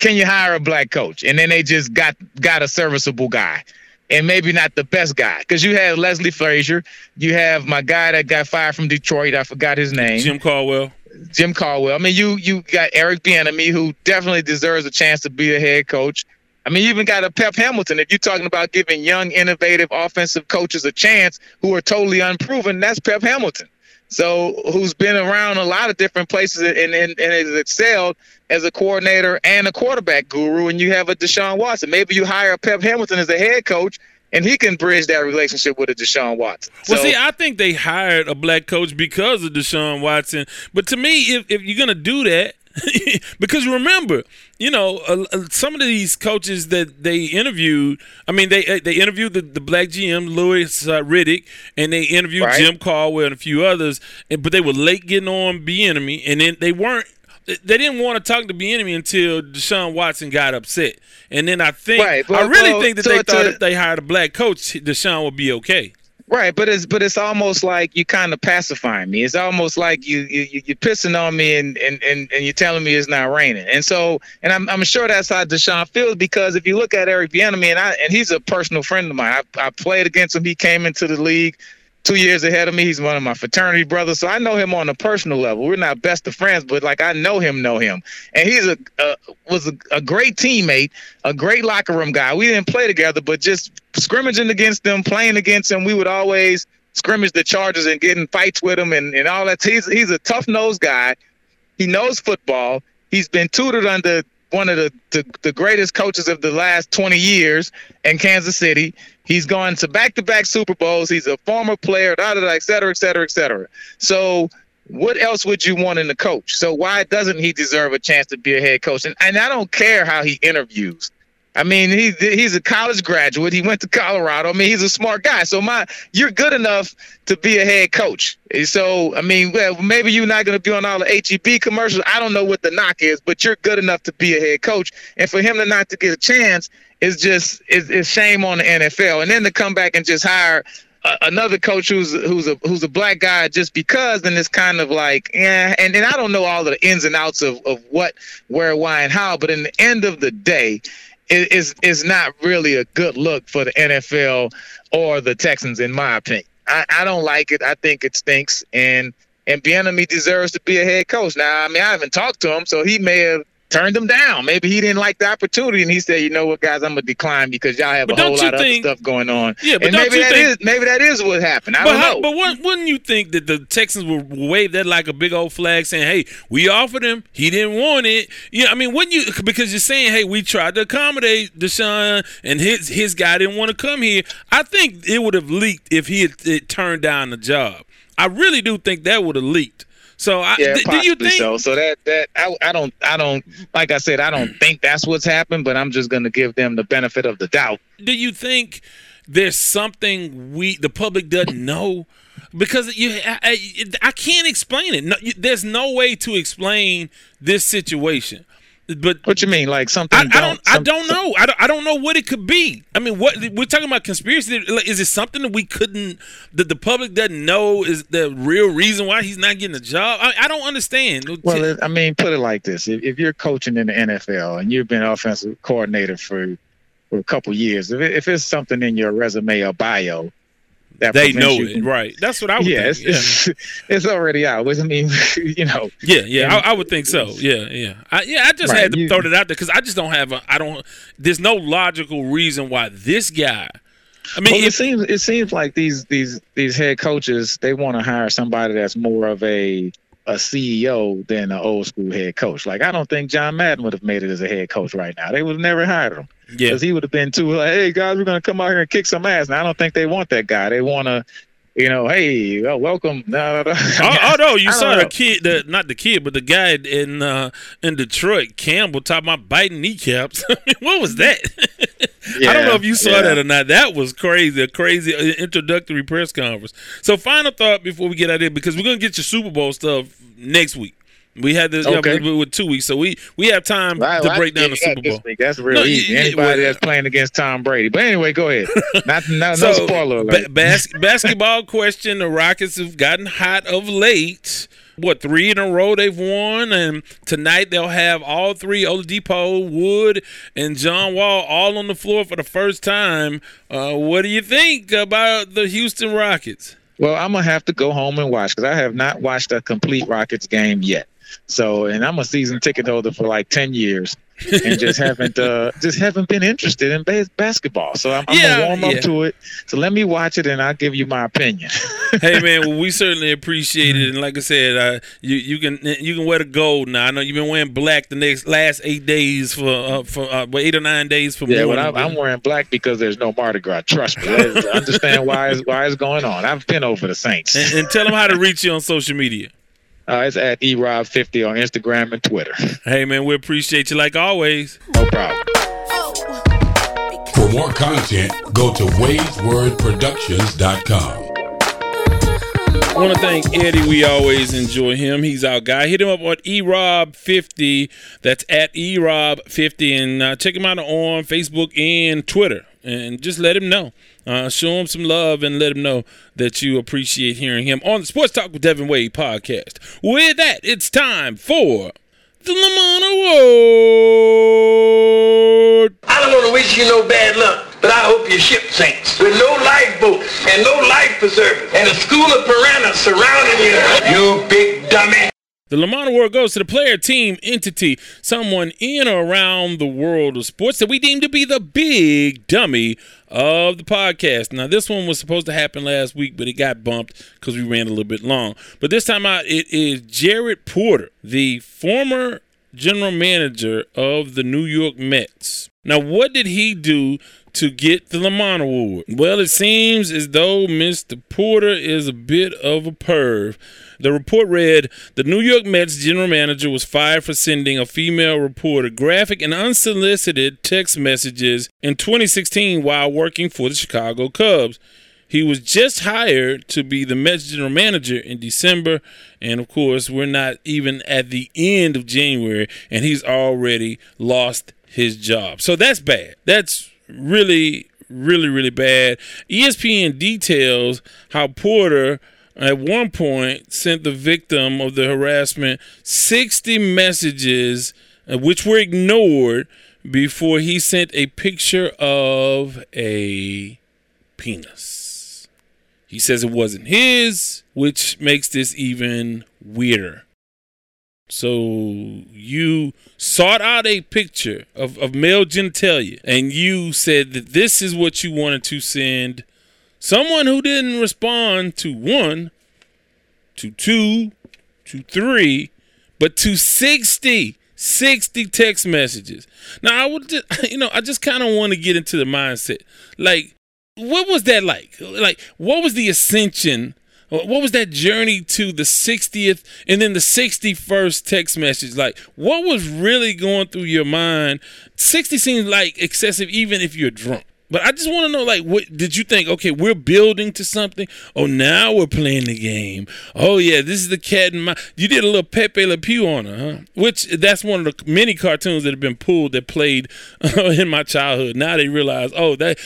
Can you hire a black coach? And then they just got got a serviceable guy. And maybe not the best guy. Because you have Leslie Frazier. You have my guy that got fired from Detroit. I forgot his name. Jim Caldwell. Jim Caldwell. I mean, you you got Eric Bieniemy, who definitely deserves a chance to be a head coach. I mean, you even got a Pep Hamilton. If you're talking about giving young, innovative offensive coaches a chance who are totally unproven, that's Pep Hamilton. So, who's been around a lot of different places and, and, and has excelled as a coordinator and a quarterback guru, and you have a Deshaun Watson. Maybe you hire Pep Hamilton as a head coach, and he can bridge that relationship with a Deshaun Watson. Well, so, see, I think they hired a black coach because of Deshaun Watson. But to me, if, if you're going to do that, because remember, you know, uh, some of these coaches that they interviewed. I mean, they uh, they interviewed the, the black GM Louis uh, Riddick, and they interviewed right. Jim Caldwell and a few others. And, but they were late getting on Bieniemy, and then they weren't. They didn't want to talk to Bieniemy until Deshaun Watson got upset, and then I think right. well, I really well, think that so they thought if they hired a black coach, Deshaun would be okay. Right, but it's but it's almost like you kind of pacifying me. It's almost like you you you're pissing on me and and and, and you're telling me it's not raining. And so and I'm I'm sure that's how Deshaun feels because if you look at Eric Bieniemy and I and he's a personal friend of mine. I, I played against him. He came into the league two years ahead of me. He's one of my fraternity brothers, so I know him on a personal level. We're not best of friends, but like I know him, know him, and he's a uh, was a, a, great teammate, a great locker room guy. We didn't play together, but just scrimmaging against them, playing against him, we would always scrimmage the Chargers and get in fights with him and, and all that. He's he's a tough nosed guy. He knows football. He's been tutored under one of the, the, the greatest coaches of the last 20 years in Kansas City. He's gone to back to back Super Bowls. He's a former player, da, da, da, et cetera, et cetera, et cetera. So, what else would you want in the coach? So, why doesn't he deserve a chance to be a head coach? And, and I don't care how he interviews. I mean, he he's a college graduate. He went to Colorado. I mean, he's a smart guy. So my, you're good enough to be a head coach. So I mean, well, maybe you're not going to be on all the HEB commercials. I don't know what the knock is, but you're good enough to be a head coach. And for him to not to get a chance is just is, is shame on the NFL. And then to come back and just hire another coach who's who's a who's a black guy just because then it's kind of like yeah and, and I don't know all the ins and outs of, of what where why and how but in the end of the day is is not really a good look for the NFL or the Texans in my opinion. I, I don't like it. I think it stinks. And and Bieniemy deserves to be a head coach. Now I mean I haven't talked to him so he may have turned him down. Maybe he didn't like the opportunity, and he said, "You know what, guys, I'm gonna decline because y'all have But a whole lot of think- other stuff going on." Yeah, but and maybe that think- is maybe that is what happened. I but don't how, know. but wouldn't, wouldn't you think that the Texans would wave that like a big old flag, saying, "Hey, we offered him, he didn't want it." Yeah, I mean, wouldn't you? Because you're saying, "Hey, we tried to accommodate Deshaun, and his his guy didn't want to come here." I think it would have leaked if he had, had turned down the job. I really do think that would have leaked. So, I, yeah, d- do you think? so? So that that I, I don't I don't like I said I don't think that's what's happened, but I'm just gonna give them the benefit of the doubt. do you think there's something we the public doesn't know because you I, I, I can't explain it no, you, there's no way to explain this situation but What you mean, like something? I, I don't. I don't know. I don't, I don't know what it could be. I mean, what we're talking about conspiracy. Is it something that we couldn't, that the public doesn't know is the real reason why he's not getting a job? I, I don't understand. Well, it, I mean, put it like this: if, if you're coaching in the NFL and you've been offensive coordinator for for a couple years, if, it, if it's something in your resume or bio, that they know you it, right? That's what I would Yeah, think. it's, it's, it's already out. Which I mean, you know, Yeah, yeah, I, I would think so. Yeah, yeah, I, yeah. I just Right, had to you- throw that out there because I just don't have a. I don't. There's no logical reason why this guy. I mean, well, it if, seems it seems like these these these head coaches they want to hire somebody that's more of a a CEO than an old school head coach. Like I don't think John Madden would have made it as a head coach right now. They would have never hired him yeah. because he would have been too like, hey guys, we're gonna come out here and kick some ass. And I don't think they want that guy. They want to, you know, hey, well, welcome. No, no, no. Oh, oh no! You saw the kid, the not the kid, but the guy in uh, in Detroit, Campbell, talking about biting kneecaps. what was that? I don't know if you saw yeah. that or not. That was crazy, a crazy uh, introductory press conference. So, final thought before we get out of here, because we're gonna get your Super Bowl stuff next week. We had this Okay. yeah, with two weeks, so we we have time Right, to well, break I- down the Super Bowl. That's real No, easy. yeah, Anybody well- that's playing against Tom Brady. But anyway, go ahead. Not no, no So, spoiler alert. ba- bas- basketball question: The Rockets have gotten hot of late. What three in a row they've won, and tonight they'll have all three: Oladipo, Wood, and John Wall all on the floor for the first time. Uh, what do you think about the Houston Rockets? Well, I'm gonna have to go home and watch because I have not watched a complete Rockets game yet. So, and I'm a season ticket holder for like ten years, and just haven't uh, just haven't been interested in bas- basketball. So I'm, I'm Yeah, gonna warm yeah. up to it. So let me watch it, and I'll give you my opinion. hey man, well, we certainly appreciate it, and like I said, uh, you you can you can wear the gold now. I know you've been wearing black the next last eight days for uh, for uh, well, eight or nine days for yeah, but. I'm, I'm wearing black because there's no Mardi Gras. Trust me, I understand why it's, why it's going on. I've been over the Saints. and, and tell them how to reach you on social media. Uh, it's at erob50 on Instagram and Twitter. Hey man, we appreciate you like always. No problem. For more content, go to wadeswordproductions.com. I want to thank Eddie. We always enjoy him. He's our guy. Hit him up on erob50. That's at erob50, and uh, check him out on Facebook and Twitter. And just let him know. Uh, show him some love and let him know that you appreciate hearing him on the Sports Talk with Devin Wade podcast. With that, it's time for the Lamont Award. I don't want to wish you no bad luck, but I hope your ship sinks with no lifeboat and no life preserver and a school of piranhas surrounding you. You big dummy. The Lamont Award goes to the player, team, entity, someone in or around the world of sports that we deem to be the big dummy of the podcast. Now, this one was supposed to happen last week, but it got bumped because we ran a little bit long. But this time out, it is Jared Porter, the former general manager of the New York Mets. Now, what did he do to get the Lamont Award? Well, it seems as though Mr. Porter is a bit of a perv. The report read The New York Mets general manager was fired for sending a female reporter graphic and unsolicited text messages in 2016 while working for the Chicago Cubs. He was just hired to be the Mets general manager in December. And of course, we're not even at the end of January, and he's already lost his job. So that's bad. That's really, really, really bad. ESPN details how Porter at one point sent the victim of the harassment 60 messages, uh, which were ignored before he sent a picture of a penis. He says it wasn't his, which makes this even weirder. So you sought out a picture of, of male genitalia and you said that this is what you wanted to send someone who didn't respond to one, to two, to three, but to 60, 60 text messages. Now I would just, you know, I just kind of want to get into the mindset. Like, what was that like? Like, what was the ascension what was that journey to the 60th and then the 61st text message? Like, what was really going through your mind? 60 seems like excessive even if you're drunk. But I just want to know, like, what did you think? Okay, we're building to something. Oh, now we're playing the game. Oh yeah, this is the cat and my. You did a little Pepe Le Pew on her, huh? Which that's one of the many cartoons that have been pulled that played in my childhood. Now they realize, oh, that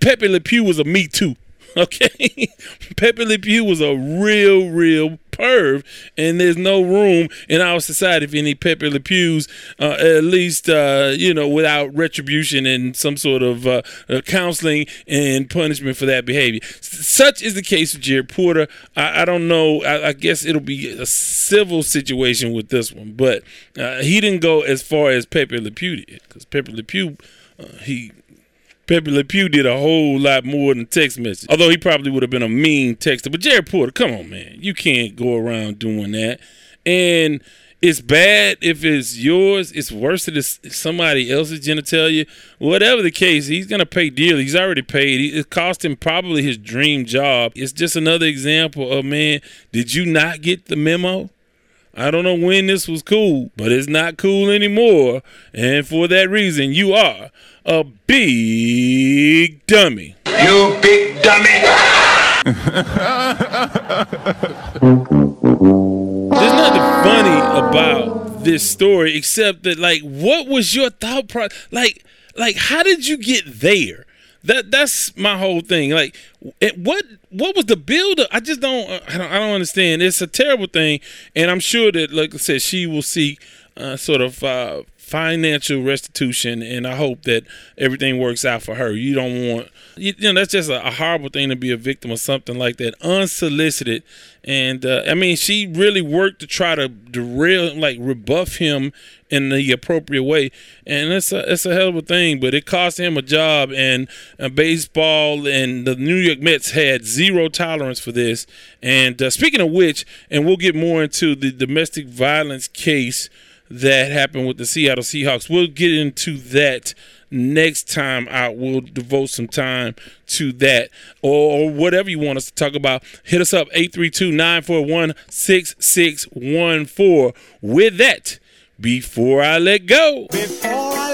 Pepe Le Pew was a Me Too. Okay, Pepe Le Pew was a real, real perv, and there's no room in our society for any Pepe Le Pews, uh, at least uh, you know without retribution and some sort of uh, uh counseling and punishment for that behavior. Such is the case with Jared Porter. I, I don't know. I, I, guess it'll be a civil situation with this one, but uh, he didn't go as far as Pepe Le Pew did because Pepe Le Pew uh, he Pepe Le Pew did a whole lot more than text message. Although he probably would have been a mean texter. But Jared Porter, come on, man. You can't go around doing that. And it's bad if it's yours. It's worse if it's somebody else's genitalia. Whatever the case, he's going to pay dearly. He's already paid. It cost him probably his dream job. It's just another example of, man, did you not get the memo? I don't know when this was cool, but it's not cool anymore. And for that reason, you are a big dummy. You big dummy. There's nothing funny about this story except that, like, what was your thought process? Like, like, how did you get there? That that's my whole thing. Like, what what was the buildup? I just don't I don't I don't understand. It's a terrible thing, and I'm sure that, like I said, she will seek uh, sort of uh, financial restitution, and I hope that everything works out for her. You don't want you, you know that's just a, a, horrible thing to be a victim of something like that, unsolicited. And uh, I mean, she really worked to try to derail, like rebuff him in the appropriate way, and it's a it's a hell of a thing. But it cost him a job, and uh, baseball and the New York Mets had zero tolerance for this. And uh, speaking of which, and we'll get more into the domestic violence case that happened with the Seattle Seahawks. We'll get into that next time out. We'll devote some time to that or, whatever you want us to talk about. Hit us up 832 941 6614. With that, before I let go. Before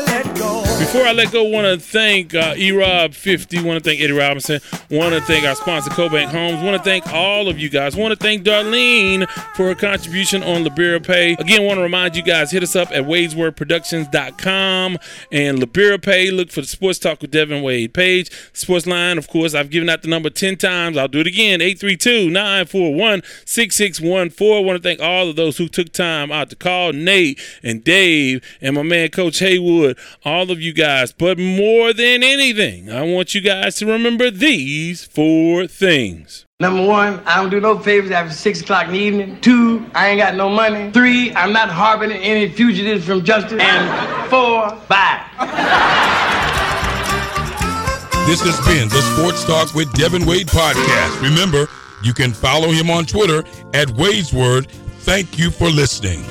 before I let go, want to thank uh, E-Rob 50. Want to thank Eddie Robinson. Want to thank our sponsor, CoBank Homes. Want to thank all of you guys. Want to thank Darlene for her contribution on Liberapay. Again, want to remind you guys, hit us up at WadesWordProductions.com and Liberapay. Look for the Sports Talk with Devin Wade page. Sports line, of course, I've given out the number 10 times. I'll do it again, 832-941-6614. Want to thank all of those who took time out to call Nate and Dave and my man, Coach Haywood. All of you you guys. But more than anything, I want you guys to remember these four things. Number one, I don't do no favors after six o'clock in the evening. Two, I ain't got no money. Three, I'm not harboring any fugitives from justice. And four, bye. This has been the Sports Talk with Devin Wade podcast. Remember, you can follow him on Twitter at Wade's Word. Thank you for listening.